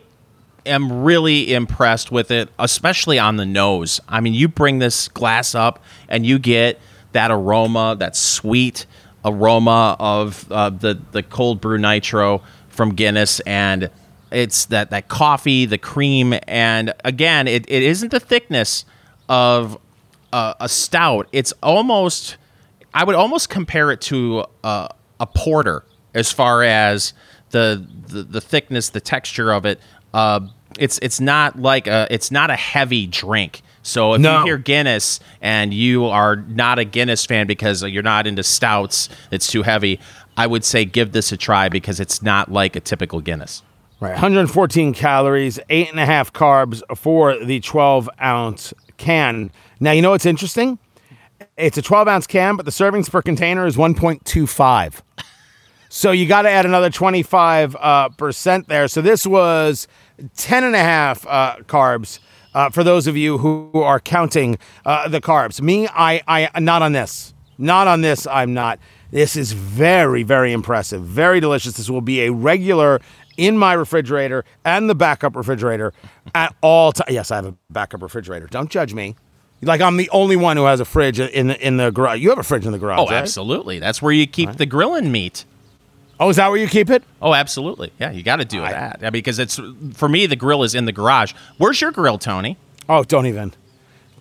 am really impressed with it, especially on the nose. I mean, you bring this glass up and you get that aroma, that sweet aroma of uh, the the cold brew nitro from Guinness, and it's that that coffee, the cream, and again, it, it isn't the thickness of uh, a stout. It's almost I would almost compare it to uh, a porter as far as the, the the thickness, the texture of it. Uh, it's it's not like a it's not a heavy drink. So if No. you hear Guinness and you are not a Guinness fan because you're not into stouts, it's too heavy. I would say give this a try because it's not like a typical Guinness. Right, 114 calories, eight and a half carbs for the 12 ounce can. Now you know what's interesting? It's a 12 ounce can, but the servings per container is 1.25. So you got to add another 25 uh, percent there. So this was 10 and a half uh, carbs uh, for those of you who are counting uh, the carbs. Me, I, I, not on this. Not on this. I'm not. This is very, very impressive. Very delicious. This will be a regular in my refrigerator and the backup refrigerator at all times. Yes, I have a backup refrigerator. Don't judge me. Like I'm the only one who has a fridge in the in the garage. You have a fridge in the garage. Oh, right? absolutely. That's where you keep the grilling meat. Oh, is that where you keep it? Oh, absolutely. Yeah, you got to do that. Yeah, because it's for me the grill is in the garage. Where's your grill, Tony? Oh, don't even.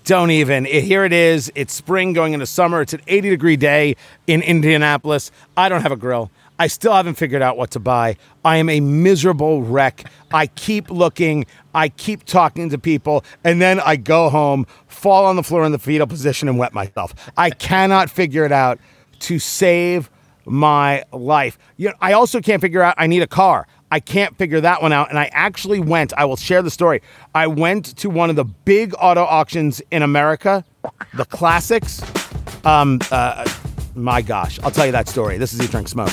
Don't even. It, here it is. It's spring going into summer. It's an 80 degree day in Indianapolis. I don't have a grill. I still haven't figured out what to buy. I am a miserable wreck. I keep looking, I keep talking to people, and then I go home, fall on the floor in the fetal position, and wet myself. I cannot figure it out to save my life. You know, I also can't figure out I need a car. I can't figure that one out. And I actually went, I will share the story. I went to one of the big auto auctions in America, the classics. Um, uh, my gosh, I'll tell you that story. This is Eat Drink Smoke.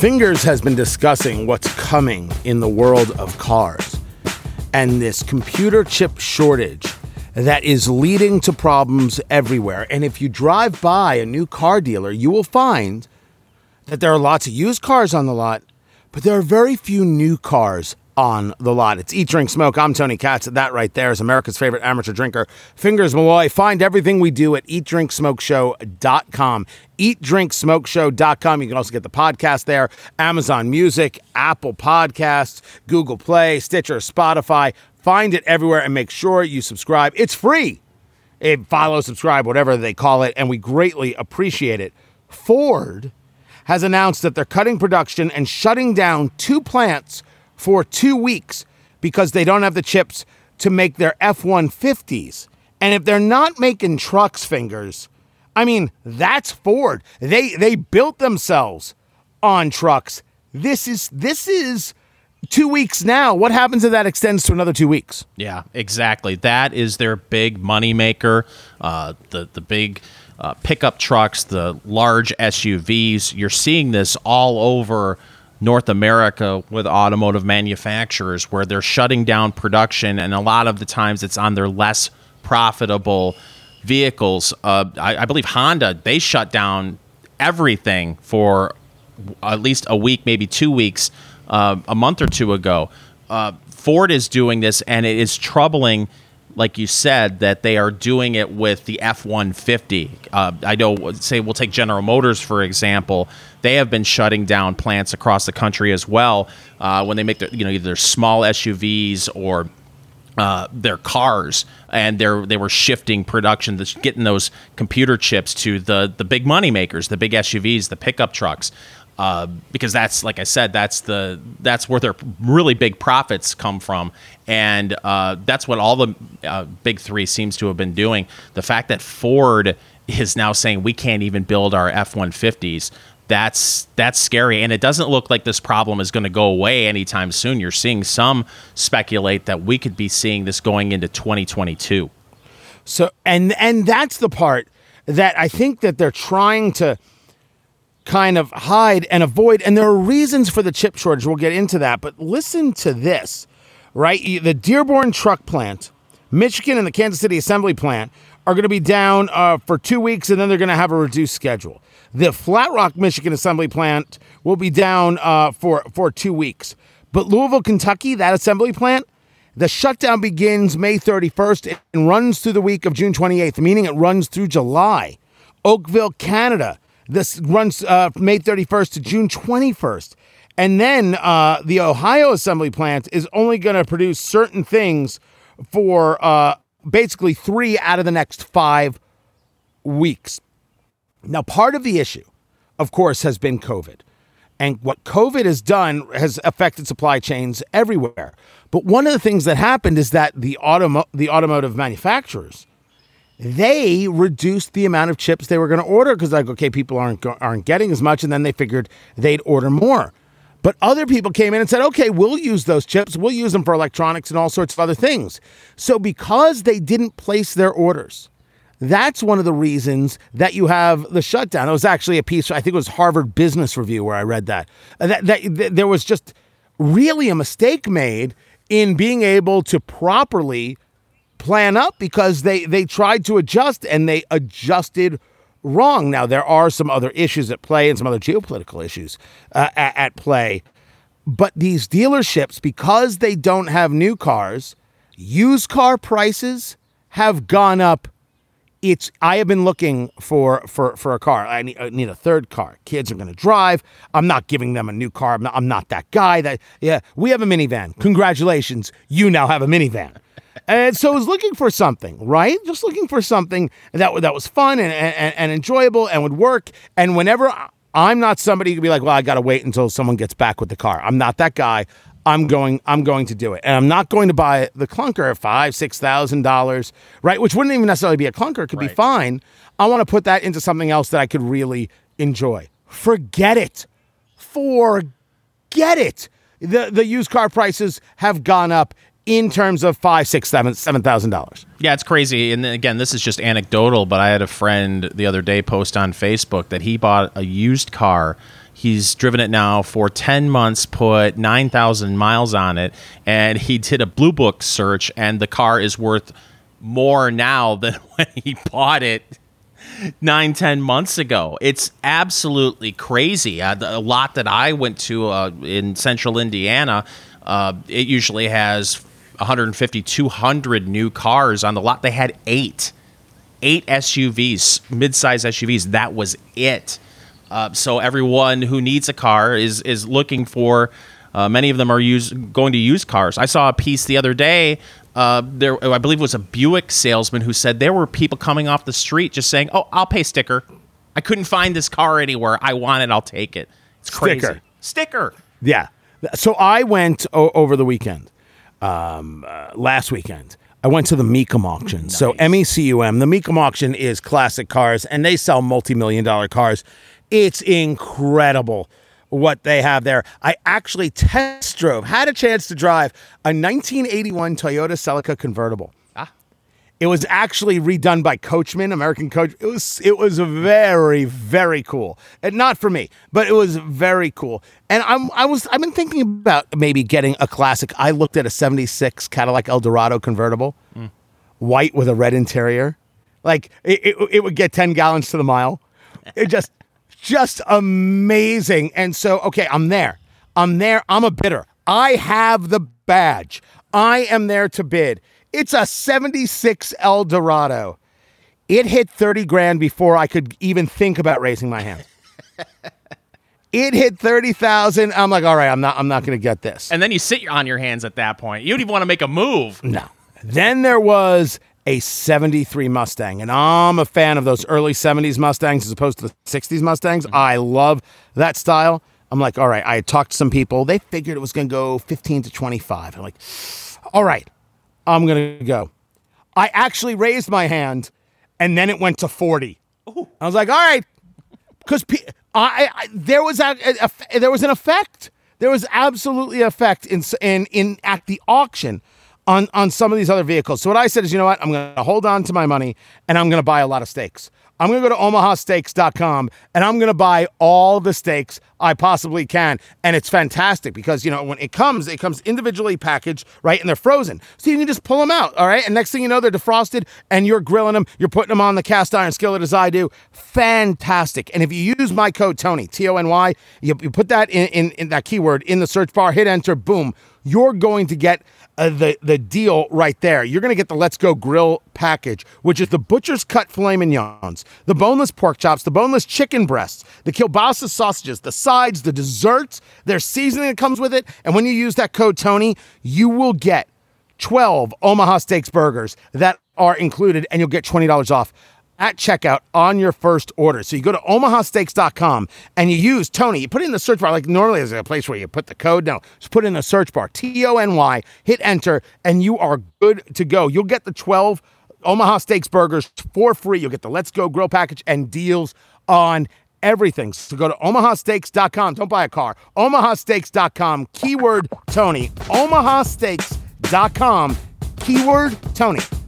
Fingers has been discussing what's coming in the world of cars and this computer chip shortage that is leading to problems everywhere. And if you drive by a new car dealer, you will find that there are lots of used cars on the lot, but there are very few new cars on the lot. It's Eat, Drink, Smoke. I'm Tony Katz. That right there is America's favorite amateur drinker, Fingers Malloy. Find everything we do at eatdrinksmokeshow.com. Eatdrinksmokeshow.com. You can also get the podcast there, Amazon Music, Apple Podcasts, Google Play, Stitcher, Spotify. Find it everywhere and make sure you subscribe. It's free. It, follow, subscribe, whatever they call it, and we greatly appreciate it. Ford has announced that they're cutting production and shutting down two plants for two weeks because they don't have the chips to make their F 150s. And if they're not making trucks, fingers, I mean, that's Ford. They they built themselves on trucks. This is this is two weeks now. What happens if that extends to another two weeks? Yeah, exactly. That is their big moneymaker. Uh, the the big uh, pickup trucks, the large SUVs. You're seeing this all over North America with automotive manufacturers where they're shutting down production, and a lot of the times it's on their less profitable vehicles. Uh, I, I believe Honda they shut down everything for at least a week, maybe two weeks, uh, a month or two ago. Uh, Ford is doing this, and it is troubling, like you said, that they are doing it with the F 150. Uh, I know, say, we'll take General Motors, for example. They have been shutting down plants across the country as well uh, when they make their, you know, either small SUVs or uh, their cars, and they're they were shifting production, getting those computer chips to the the big money makers, the big SUVs, the pickup trucks, uh, because that's like I said, that's the that's where their really big profits come from, and uh, that's what all the uh, big three seems to have been doing. The fact that Ford is now saying we can't even build our F one fifties that's that's scary. And it doesn't look like this problem is going to go away anytime soon. You're seeing some speculate that we could be seeing this going into 2022 so and and that's the part that i think that they're trying to kind of hide and avoid and there are reasons for the chip shortage we'll get into that but listen to this right the dearborn truck plant michigan and the kansas city assembly plant are going to be down uh, for two weeks and then they're going to have a reduced schedule the Flat Rock, Michigan assembly plant will be down uh, for, for two weeks. But Louisville, Kentucky, that assembly plant, the shutdown begins May 31st and runs through the week of June 28th, meaning it runs through July. Oakville, Canada, this runs uh, May 31st to June 21st. And then uh, the Ohio assembly plant is only going to produce certain things for uh, basically three out of the next five weeks. Now, part of the issue, of course, has been COVID. And what COVID has done has affected supply chains everywhere. But one of the things that happened is that the, automo- the automotive manufacturers, they reduced the amount of chips they were going to order because like, okay, people aren't, aren't getting as much. And then they figured they'd order more. But other people came in and said, okay, we'll use those chips. We'll use them for electronics and all sorts of other things. So because they didn't place their orders, that's one of the reasons that you have the shutdown. It was actually a piece, I think it was Harvard Business Review where I read that. Uh, that, that, that there was just really a mistake made in being able to properly plan up because they, they tried to adjust and they adjusted wrong. Now, there are some other issues at play and some other geopolitical issues uh, at, at play. But these dealerships, because they don't have new cars, used car prices have gone up it's I have been looking for for for a car. I need, I need a third car. Kids are going to drive. I'm not giving them a new car. I'm not, I'm not that guy. That yeah, we have a minivan. Congratulations, you now have a minivan. And so I was looking for something, right? Just looking for something that that was fun and, and, and enjoyable and would work. And whenever I'm not somebody who could be like, well, I got to wait until someone gets back with the car. I'm not that guy. I'm going. I'm going to do it, and I'm not going to buy the clunker at five, six thousand dollars, right? Which wouldn't even necessarily be a clunker. It could right. be fine. I want to put that into something else that I could really enjoy. Forget it. Forget it. The the used car prices have gone up in terms of five, six, seven, seven thousand dollars. Yeah, it's crazy. And again, this is just anecdotal, but I had a friend the other day post on Facebook that he bought a used car He's driven it now for 10 months, put 9,000 miles on it, and he did a Blue Book search, and the car is worth more now than when he bought it nine, 10 months ago. It's absolutely crazy. Uh, a lot that I went to uh, in central Indiana, uh, it usually has 150, 200 new cars on the lot. They had eight, eight SUVs, mid-size SUVs. That was it. Uh, so everyone who needs a car is is looking for. Uh, many of them are use, going to use cars. I saw a piece the other day. Uh, there, I believe it was a Buick salesman who said there were people coming off the street just saying, "Oh, I'll pay sticker. I couldn't find this car anywhere. I want it. I'll take it." It's crazy. Sticker. Sticker. Yeah. So I went o- over the weekend, um, uh, last weekend. I went to the Mecum auction. Nice. So M E C U M. The Mecum auction is classic cars, and they sell multi-million dollar cars. It's incredible what they have there. I actually test drove, had a chance to drive a 1981 Toyota Celica convertible. It was actually redone by Coachman, American Coach. It was it was very very cool. And not for me, but it was very cool. And I'm I was I've been thinking about maybe getting a classic. I looked at a 76 Cadillac Eldorado convertible, mm. white with a red interior. Like it, it, it would get 10 gallons to the mile. It just just amazing. And so, okay, I'm there. I'm there. I'm a bidder. I have the badge. I am there to bid. It's a 76 Eldorado. It hit 30 grand before I could even think about raising my hand. it hit 30,000. I'm like, all right, I'm not I'm not going to get this. And then you sit on your hands at that point. You don't even want to make a move. No. Then there was a 73 Mustang. And I'm a fan of those early 70s Mustangs as opposed to the 60s Mustangs. Mm-hmm. I love that style. I'm like, all right, I talked to some people. They figured it was going to go 15 to 25. I'm like, all right, I'm going to go. I actually raised my hand and then it went to 40. Ooh. I was like, all right, because I, I, there was a, a, a, there was an effect. There was absolutely an effect in in in at the auction on on some of these other vehicles. So what I said is, you know what? I'm going to hold on to my money and I'm going to buy a lot of steaks. I'm going to go to omahasteaks.com and I'm going to buy all the steaks I possibly can. And it's fantastic because, you know, when it comes, it comes individually packaged, right? And they're frozen. So you can just pull them out, all right? And next thing you know, they're defrosted and you're grilling them. You're putting them on the cast iron skillet as I do. Fantastic. And if you use my code Tony, T O N Y, you, put that in, in, in that keyword in the search bar, hit enter, boom, you're going to get uh, the the deal right there. You're going to get the Let's Go Grill package, which is the butcher's cut filet mignons, the boneless pork chops, the boneless chicken breasts, the kielbasa sausages, the sides, the desserts, there's seasoning that comes with it. And when you use that code Tony, you will get 12 Omaha Steaks burgers that are included, and you'll get $20 off at checkout on your first order. So you go to omahasteaks.com and you use Tony. You put in the search bar, like normally there's a place where you put the code. No, just put in the search bar, T O N Y, hit enter, and you are good to go. You'll get the 12 Omaha Steaks burgers for free. You'll get the Let's Go Grill package and deals on everything. So go to omahasteaks.com. Don't buy a car. omahasteaks.com, keyword Tony. omahasteaks.com, keyword Tony.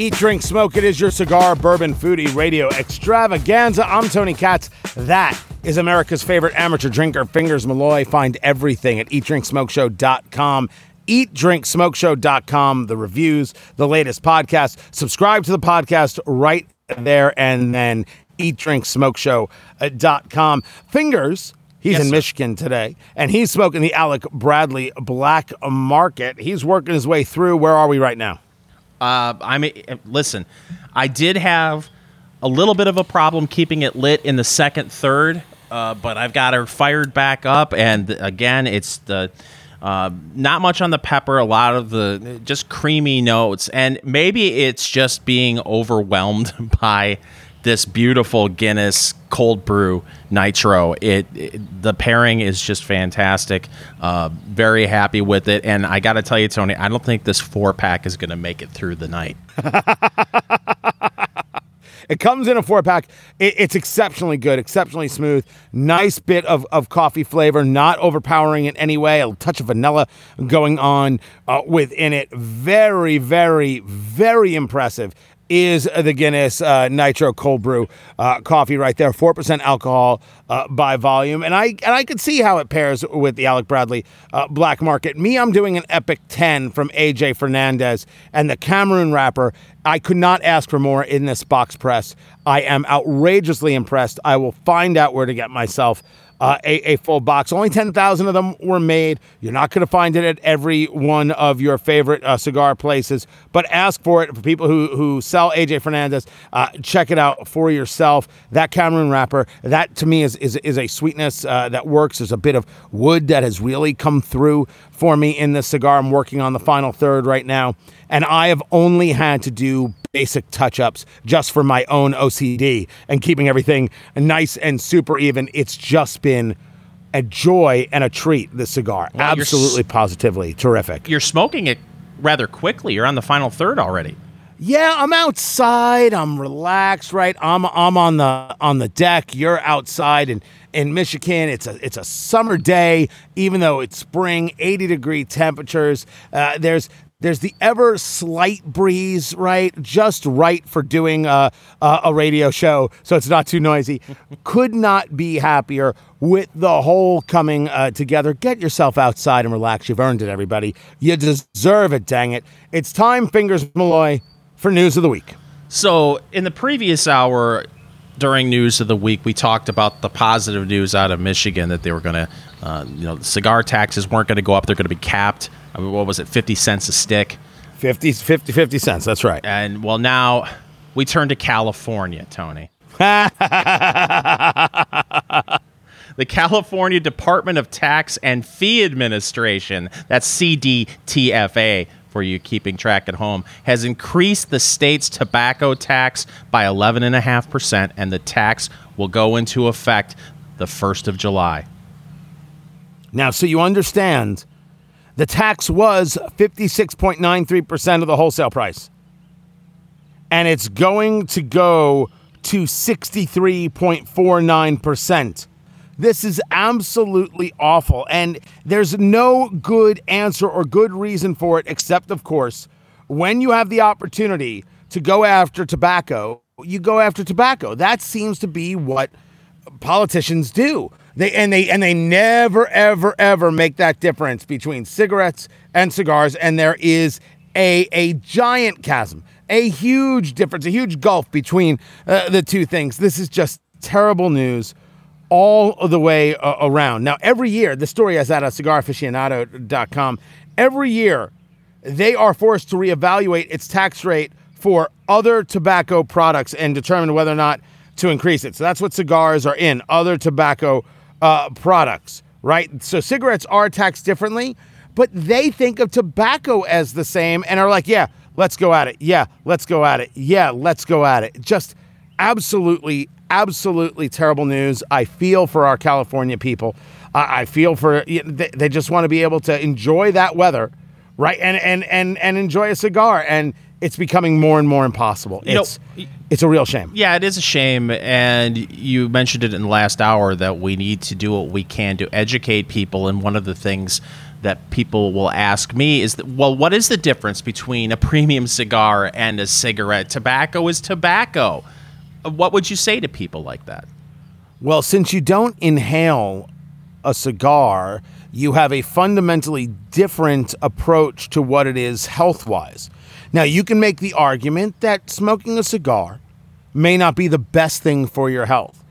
Eat, drink, smoke. It is your cigar, bourbon, foodie, radio extravaganza. I'm Tony Katz. That is America's favorite amateur drinker, Fingers Malloy. Find everything at eatdrinksmokeshow.com. Eatdrinksmokeshow.com. The reviews, the latest podcast. Subscribe to the podcast right there and then eatdrinksmokeshow.com. Fingers He's Yes, in sir. Michigan today, and he's smoking the Alec Bradley Black Market. He's working his way through. Where are we right now? Uh, I mean, listen, I did have a little bit of a problem keeping it lit in the second third, uh, but I've got her fired back up, and again, it's the uh, not much on the pepper, a lot of the just creamy notes, and maybe it's just being overwhelmed by this beautiful Guinness cold brew nitro. It, it- the pairing is just fantastic. Uh, very happy with it, and I got to tell you, Tony, I don't think this four pack is going to make it through the night. It comes in a four pack. It, it's exceptionally good, exceptionally smooth. Nice bit of, of coffee flavor, not overpowering in any way. A touch of vanilla going on uh, within it. Very, very, very impressive. Is the Guinness uh, Nitro Cold Brew uh, coffee right there? Four percent alcohol uh, by volume, and I and I could see how it pairs with the Alec Bradley uh, Black Market. Me, I'm doing an Epic Ten from AJ Fernandez and the Cameroon wrapper. I could not ask for more in this box press. I am outrageously impressed. I will find out where to get myself uh, a, a full box. Only 10,000 of them were made. You're not going to find it at every one of your favorite uh, cigar places, but ask for it for people who, who sell AJ Fernandez. Uh, check it out for yourself. That Cameroon wrapper, that to me is, is, is a sweetness uh, that works. There's a bit of wood that has really come through for me in this cigar. I'm working on the final third right now, and I have only had to do basic touch ups just for my own OCD and keeping everything nice and super even. It's just been a joy and a treat, this cigar. Well, Absolutely, positively terrific. You're smoking it rather quickly. You're on the final third already. Yeah, I'm outside. I'm relaxed, right? I'm I'm on the on the deck. You're outside in in Michigan. It's a it's a summer day, even though it's spring, 80 degree temperatures. Uh, there's there's the ever slight breeze, right? Just right for doing a, a, a radio show, so it's not too noisy. Could not be happier with the whole coming uh, together. Get yourself outside and relax. You've earned it, everybody. You deserve it, dang it. It's time, Fingers Malloy, for news of the week. So, in the previous hour during news of the week, we talked about the positive news out of Michigan that they were going to, uh, you know, the cigar taxes weren't going to go up; they're going to be capped. I mean, what was it, fifty cents a stick? 50, 50, 50 cents. That's right. And well, now we turn to California, Tony. the California Department of Tax and Fee Administration, that's CDTFA for you keeping track at home, has increased the state's tobacco tax by 11.5%, and the tax will go into effect the 1st of July. Now, so you understand, the tax was 56.93% of the wholesale price. And it's going to go to 63.49%. This is absolutely awful. And there's no good answer or good reason for it, except, of course, when you have the opportunity to go after tobacco, you go after tobacco. That seems to be what politicians do. They and they and they never ever ever make that difference between cigarettes and cigars and there is a a giant chasm, a huge difference, a huge gulf between uh, the two things. This is just terrible news all the way uh, around. Now every year, the story is at cigaraficionado.com. Every year they are forced to reevaluate its tax rate for other tobacco products and determine whether or not to increase it. So that's what cigars are in other tobacco uh, products, right? So cigarettes are taxed differently, but they think of tobacco as the same and are like, yeah, let's go at it. Yeah, let's go at it. Yeah, let's go at it. Just absolutely, absolutely terrible news. I feel for our California people. I I feel for they they just want to be able to enjoy that weather, right? And and and and enjoy a cigar. And it's becoming more and more impossible. You know, It's it's a real shame. Yeah, it is a shame. And you mentioned it in the last hour that we need to do what we can to educate people. And one of the things that people will ask me is that, well, what is the difference between a premium cigar and a cigarette? Tobacco is tobacco. Uh, what would you say to people like that? Well, since you don't inhale a cigar, you have a fundamentally different approach to what it is health wise. Now, you can make the argument that smoking a cigar may not be the best thing for your health.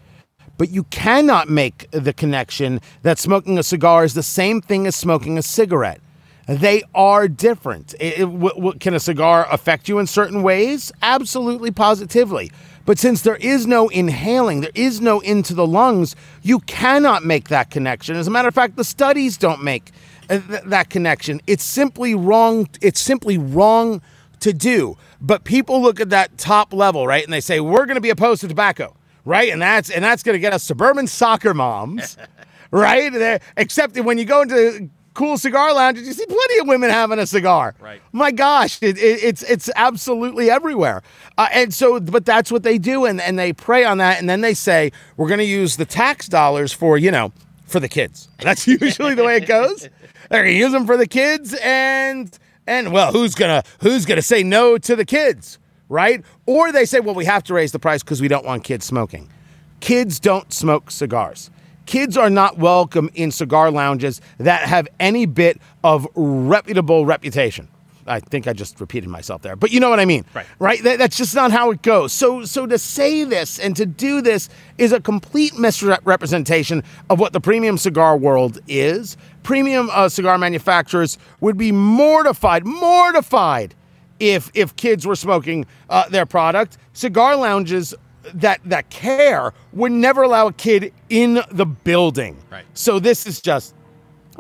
but you cannot make the connection that smoking a cigar is the same thing as smoking a cigarette. They are different. It, it, w- w- can a cigar affect you in certain ways? Absolutely, positively. But since there is no inhaling, there is no into the lungs, you cannot make that connection. As a matter of fact, the studies don't make uh, th- that connection. It's simply wrong. It's simply wrong to do. But people look at that top level, right, and they say we're going to be opposed to tobacco, right, and that's and that's going to get us suburban soccer moms, right? They're, except when you go into cool cigar lounges, you see plenty of women having a cigar. Right. My gosh, it, it, it's it's absolutely everywhere. Uh, and so, but that's what they do, and and they prey on that, and then they say we're going to use the tax dollars for you know for the kids. That's usually the way it goes. They're going to use them for the kids, and and well, who's gonna who's gonna say no to the kids, right? Or they say, well, we have to raise the price because we don't want kids smoking. Kids don't smoke cigars. Kids are not welcome in cigar lounges that have any bit of reputable reputation. I think I just repeated myself there, but you know what I mean, Right. Right? That, that's just not how it goes. So, so to say this and to do this is a complete misrepresentation of what the premium cigar world is. Premium uh, cigar manufacturers would be mortified, mortified if if kids were smoking uh, their product. Cigar lounges that that care would never allow a kid in the building. Right. So this is just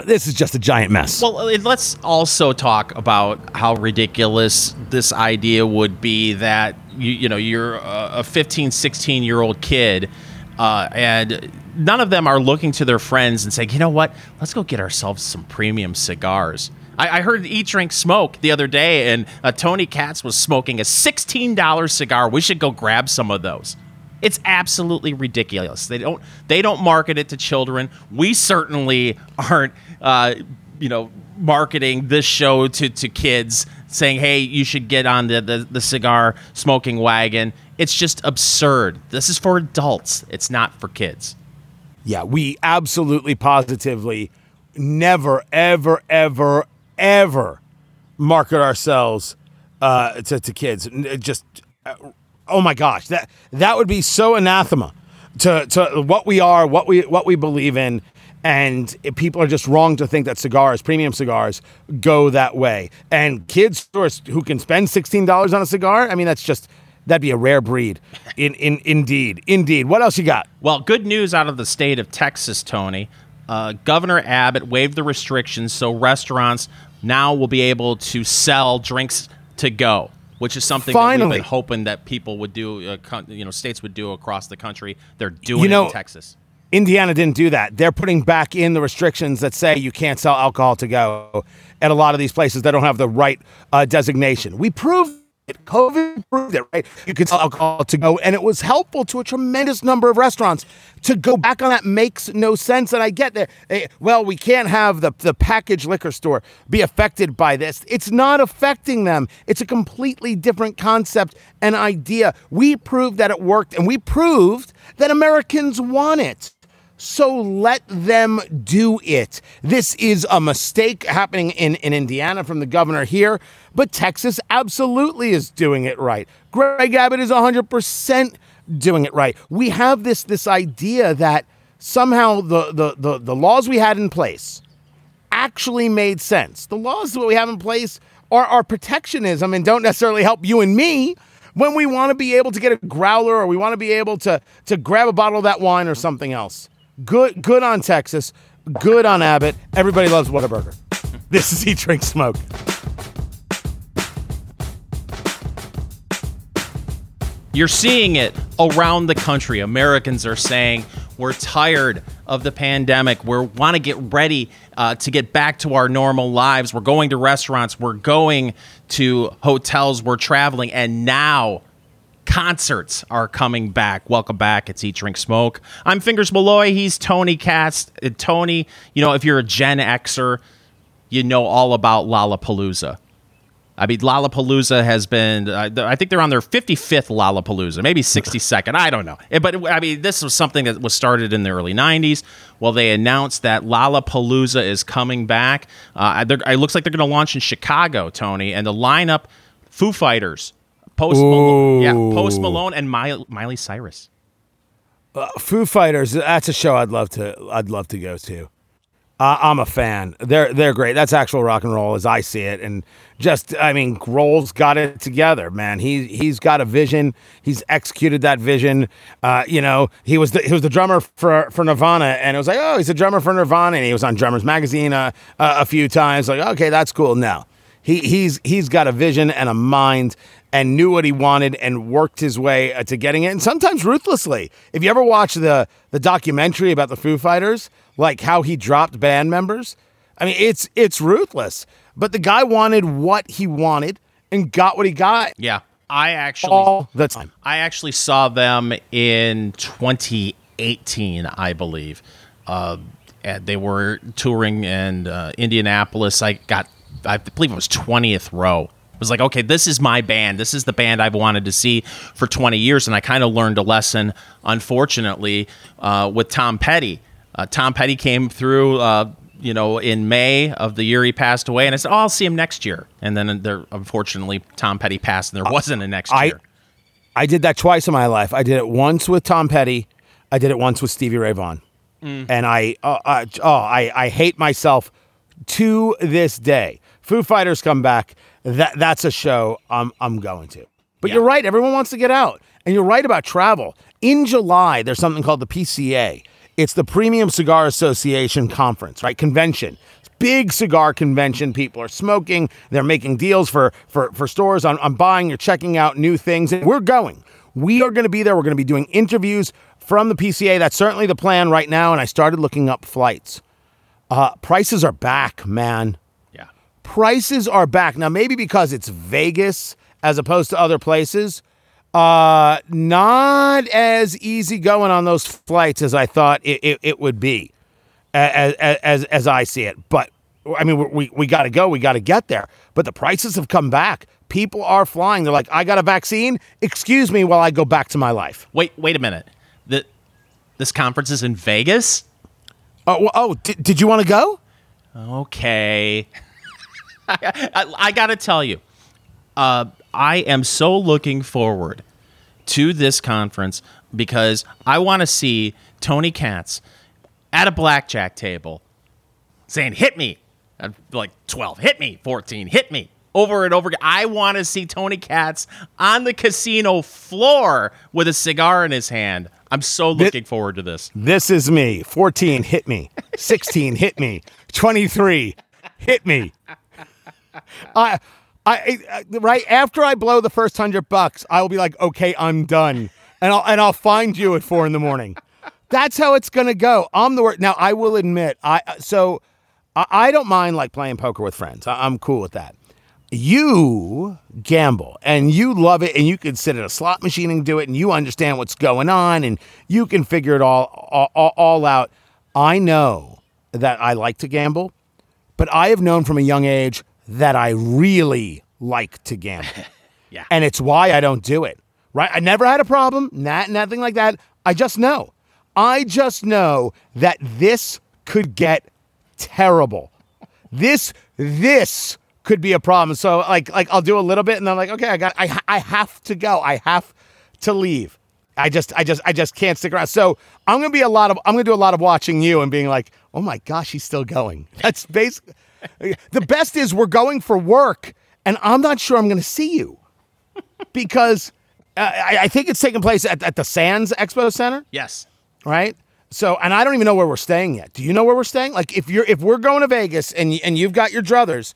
this is just a giant mess. Well, uh, let's also talk about how ridiculous this idea would be that you you know you're a a 15, 16 year old kid, uh, and none of them are looking to their friends and saying, you know what, let's go get ourselves some premium cigars. I, I heard Eat Drink Smoke the other day, and uh, Tony Katz was smoking a sixteen dollars cigar. We should go grab some of those. It's absolutely ridiculous. They don't they don't market it to children. We certainly aren't uh, you know marketing this show to, to kids saying, "Hey, you should get on the, the the cigar smoking wagon." It's just absurd. This is for adults. It's not for kids. Yeah, we absolutely positively never, ever, ever, ever market ourselves uh, to, to kids. Just, uh, oh my gosh, that that would be so anathema to, to what we are, what we what we believe in. And people are just wrong to think that cigars, premium cigars, go that way. And kids who, can spend sixteen dollars on a cigar, I mean, that's just that'd be a rare breed. In in indeed, indeed. What else you got? Well, good news out of the state of Texas, Tony. Uh, Governor Abbott waived the restrictions, so restaurants now will be able to sell drinks to go, which is something that we've Finally. been hoping that people would do, uh, you know, states would do across the country. They're doing You know- it in Texas. Indiana didn't do that. They're putting back in the restrictions that say you can't sell alcohol to go at a lot of these places that don't have the right uh, designation. We proved it. COVID proved it, right? You could sell alcohol to go, and it was helpful to a tremendous number of restaurants. To go back on that makes no sense. And I get that. eh, well, we can't have the, the packaged liquor store be affected by this. It's not affecting them. It's a completely different concept and idea. We proved that it worked, and we proved that Americans want it. So let them do it. This is a mistake happening in, in Indiana from the governor here, but Texas absolutely is doing it right. Greg Abbott is 100% doing it right. We have this, this idea that somehow the, the, the, the laws we had in place actually made sense. The laws that we have in place are, are protectionism and don't necessarily help you and me when we want to be able to get a growler or we want to be able to, to grab a bottle of that wine or something else. Good, good on Texas. Good on Abbott. Everybody loves Whataburger. This is Eat, Drink, Smoke. You're seeing it around the country. Americans are saying we're tired of the pandemic. We want to get ready uh, to get back to our normal lives. We're going to restaurants. We're going to hotels. We're traveling. And now concerts are coming back. Welcome back. It's Eat, Drink, Smoke. I'm Fingers Malloy. He's Tony Katz. Uh, Tony, you know, if you're a Gen Xer, you know all about Lollapalooza. I mean, Lollapalooza has been, uh, I think they're on their 55th Lollapalooza, maybe 62nd. I don't know. Eh, But I mean, this was something that was started in the early 90s. Well, they announced that Lollapalooza is coming back. Uh, it looks like they're going to launch in Chicago, Tony, and the lineup Foo Fighters, Post Malone, yeah, Post Malone, and Miley, Miley Cyrus. Uh, Foo Fighters. That's a show I'd love to. I'd love to go to. Uh, I'm a fan. They're they're great. That's actual rock and roll as I see it, and just I mean, Grohl's got it together, man. He he's got a vision. He's executed that vision. Uh, you know, he was the, he was the drummer for for Nirvana, and it was like, oh, he's a drummer for Nirvana, and he was on Drummers Magazine uh, uh, a few times. Like, okay, that's cool. Now he he's he's got a vision and a mind and knew what he wanted and worked his way uh, to getting it and sometimes ruthlessly. If you ever watch the the documentary about the Foo Fighters, like how he dropped band members, I mean it's it's ruthless. But the guy wanted what he wanted and got what he got Yeah. I actually all the time. I actually saw them in 2018, I believe. Uh, they were touring in uh, Indianapolis. I got, I believe it was 20th row. Was like, okay, this is my band. This is the band I've wanted to see for 20 years. And I kind of learned a lesson, unfortunately, uh, with Tom Petty. Uh, Tom Petty came through, uh, you know, in May of the year he passed away. And I said, oh, I'll see him next year. And then there, unfortunately, Tom Petty passed and there wasn't a next I- year. I did that twice in my life. I did it once with Tom Petty. I did it once with Stevie Ray Vaughan. And I, uh, uh, oh, I, I hate myself to this day. Foo Fighters come back. That that's a show I'm I'm going to. But Yeah. you're right. Everyone wants to get out, and you're right about travel. In July, there's something called the PCA. It's the Premium Cigar Association Conference, right? Convention. Big cigar convention. People are smoking. They're making deals for for for stores on, on buying. You're checking out new things, and we're going. We are going to be there. We're going to be doing interviews from the PCA. That's certainly the plan right now. And I started looking up flights. Uh, prices are back, man. Prices are back. Now maybe because it's vegas as opposed to other places. Uh not as easy going on those flights as i thought it, it, it would be as, as as i see it. But i mean we, we, we got to go. We got to get there. But the prices have come back. People are flying. They're like i got a vaccine. Excuse me while i go back to my life. Wait, wait a minute. The, this conference is in Vegas? oh oh did, did you want to go? Okay. I, got to tell you, uh, I am so looking forward to this conference because I want to see Tony Katz at a blackjack table saying, hit me. Like 12, hit me. 14, hit me. Over and over again. I want to see Tony Katz on the casino floor with a cigar in his hand. I'm so looking forward to this. This is me. 14 hit me. 16 hit me. 23 hit me. I, I, right after I blow the first hundred bucks, I will be like, okay, I'm done, and I'll and I'll find you at four in the morning. That's how it's gonna go. I'm the word. Now I will admit, I uh, so I, I don't mind like playing poker with friends. I, I'm cool with that. You gamble and you love it, and you can sit at a slot machine and do it, and you understand what's going on, and you can figure it all, all- all out. I know that I like to gamble, but I have known from a young age that I really like to gamble. Yeah. And it's why I don't do it. Right? I never had a problem, not nothing like that. I just know. I just know that this could get terrible. This this could be a problem. So like like I'll do a little bit and I'm like, okay, I got I I have to go. I have to leave. I just I just I just can't stick around. So I'm gonna be a lot of I'm gonna do a lot of watching you and being like, oh my gosh, he's still going. That's basically the best is we're going for work and I'm not sure I'm gonna see you because uh, I, I think it's taking place at, at the Sands Expo Center Yes. right? So, and I don't even know where we're staying yet. Do you know where we're staying? Like, if you're if we're going to Vegas and and you've got your druthers,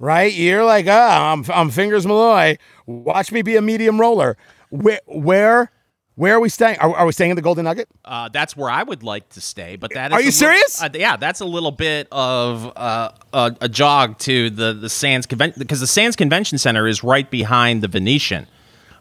right? You're like, ah, I'm I'm fingers Malloy. Watch me be a medium roller. Where where where are we staying? Are, are we staying in the Golden Nugget? Uh, that's where I would like to stay, but that is Are you little- serious? uh, yeah, that's a little bit of uh, a, a jog to the the Sands convention because the Sands Convention Center is right behind the Venetian.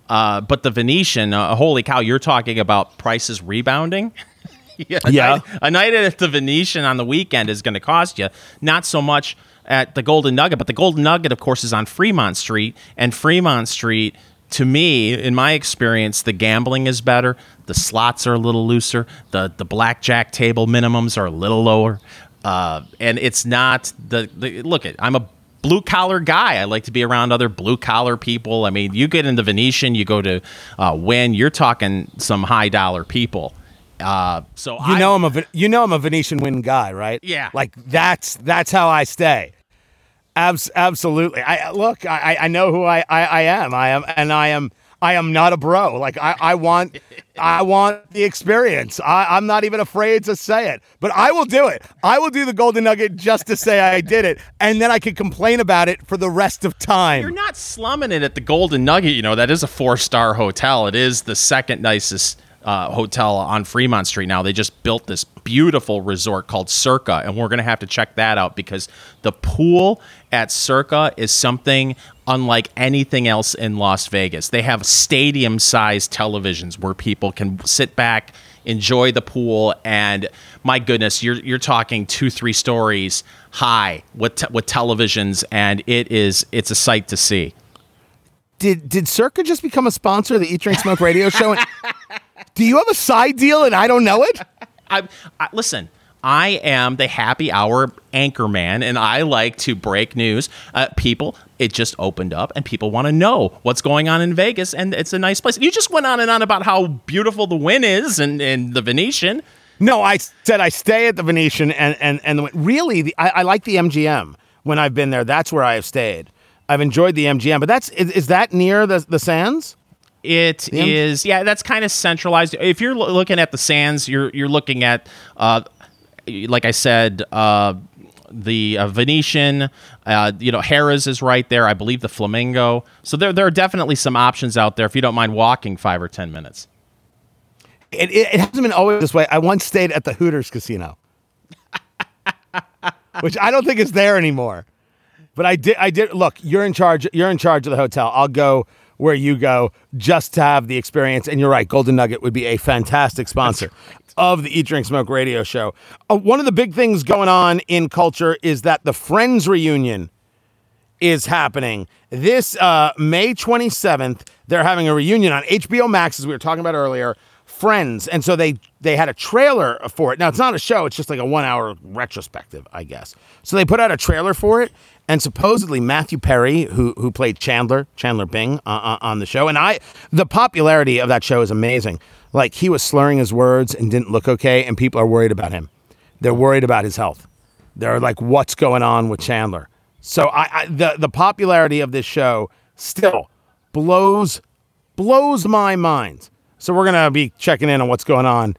Uh, but the Venetian, uh, holy cow! You're talking about prices rebounding. yeah, a Yeah. night- a night at the Venetian on the weekend is going to cost you not so much at the Golden Nugget, but the Golden Nugget, of course, is on Fremont Street, and Fremont Street. To me, in my experience, the gambling is better. The slots are a little looser. The the blackjack table minimums are a little lower, uh, and it's not the, the look. At I'm a blue collar guy. I like to be around other blue collar people. I mean, you get into Venetian, you go to uh, Wynn, you're talking some high dollar people Uh, so You I, know I'm a you know I'm a Venetian Wynn guy, right? Yeah. Like that's that's how I stay. Abs- absolutely. I look. I I know who I, I I am. I am and I am I am not a bro. Like I I want I want the experience. I I'm not even afraid to say it. But I will do it. I will do the golden nugget just to say I did it, and then I can complain about it for the rest of time. You're not slumming it at the Golden Nugget. You know that is a four star hotel. It is the second nicest uh, hotel on Fremont Street now. They just built this beautiful resort called Circa, and we're going to have to check that out because the pool at Circa is something unlike anything else in Las Vegas. They have stadium sized televisions where people can sit back, enjoy the pool, and my goodness, you're you're talking two three stories high with te- with televisions, and it is it's a sight to see. did did Circa just become a sponsor of the Eat Drink Smoke radio show? And- do you have a side deal and I don't know it? I, I listen. I am the happy hour anchor man, and I like to break news. Uh, people, it just opened up, and people want to know what's going on in Vegas, and it's a nice place. You just went on and on about how beautiful the Wynn is, and, and the Venetian. No, I said I stay at the Venetian, and and and the, really, the, I, I like the MGM when I've been there. That's where I have stayed. I've enjoyed the MGM, but that's is, is that near the the Sands? It is, yeah, that's kind of centralized. If you're lo- looking at the sands, you're you're looking at, uh, like I said, uh, the uh, Venetian. Uh, you know, Harrah's is right there. I believe the Flamingo. So there there are definitely some options out there if you don't mind walking five or ten minutes. It, it, it hasn't been always this way. I once stayed at the Hooters Casino, which I don't think is there anymore. But I did. I did. Look, you're in charge. You're in charge of the hotel. I'll go where you go just to have the experience. And you're right. Golden Nugget would be a fantastic sponsor of the Eat Drink Smoke radio show. Uh, one of the big things going on in culture is that the Friends reunion is happening this uh, May 27th. They're having a reunion on HBO Max, as we were talking about earlier. Friends, and so they they had a trailer for it. Now it's not a show; it's just like a one hour retrospective, I guess. So they put out a trailer for it, and supposedly Matthew Perry, who who played Chandler Chandler Bing uh, uh, on the show, and I the popularity of that show is amazing. Like he was slurring his words and didn't look okay, and people are worried about him. They're worried about his health. They're like, what's going on with Chandler? So I, I the the popularity of this show still blows blows my mind. So we're gonna be checking in on what's going on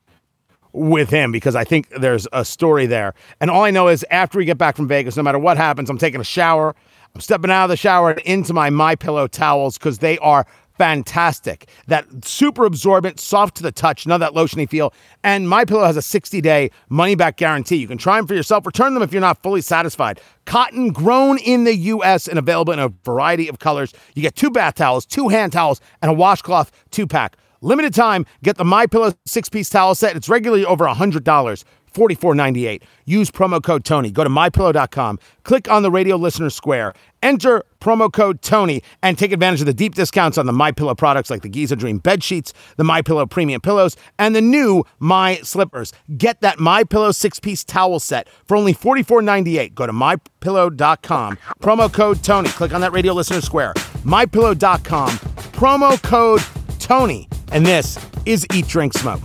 with him because I think there's a story there. And all I know is after we get back from Vegas, no matter what happens, I'm taking a shower. I'm stepping out of the shower and into my My Pillow towels because they are fantastic. That super absorbent, soft to the touch, none of that lotiony feel. And My Pillow has a 60-day money-back guarantee. You can try them for yourself, return them if you're not fully satisfied. Cotton grown in the U.S. and available in a variety of colors. You get two bath towels, two hand towels, and a washcloth two-pack. Limited time, get the My Pillow six-piece towel set. It's regularly over $100. $44.98. Use promo code Tony. Go to mypillow.com, click on the radio listener square, enter promo code Tony, and take advantage of the deep discounts on the My Pillow products like the Giza Dream bed sheets, the My Pillow premium pillows, and the new My Slippers. Get that My Pillow six-piece towel set for only $44.98. Go to mypillow.com, promo code Tony. Click on that radio listener square. mypillow.com, promo code Tony. And this is Eat Drink Smoke.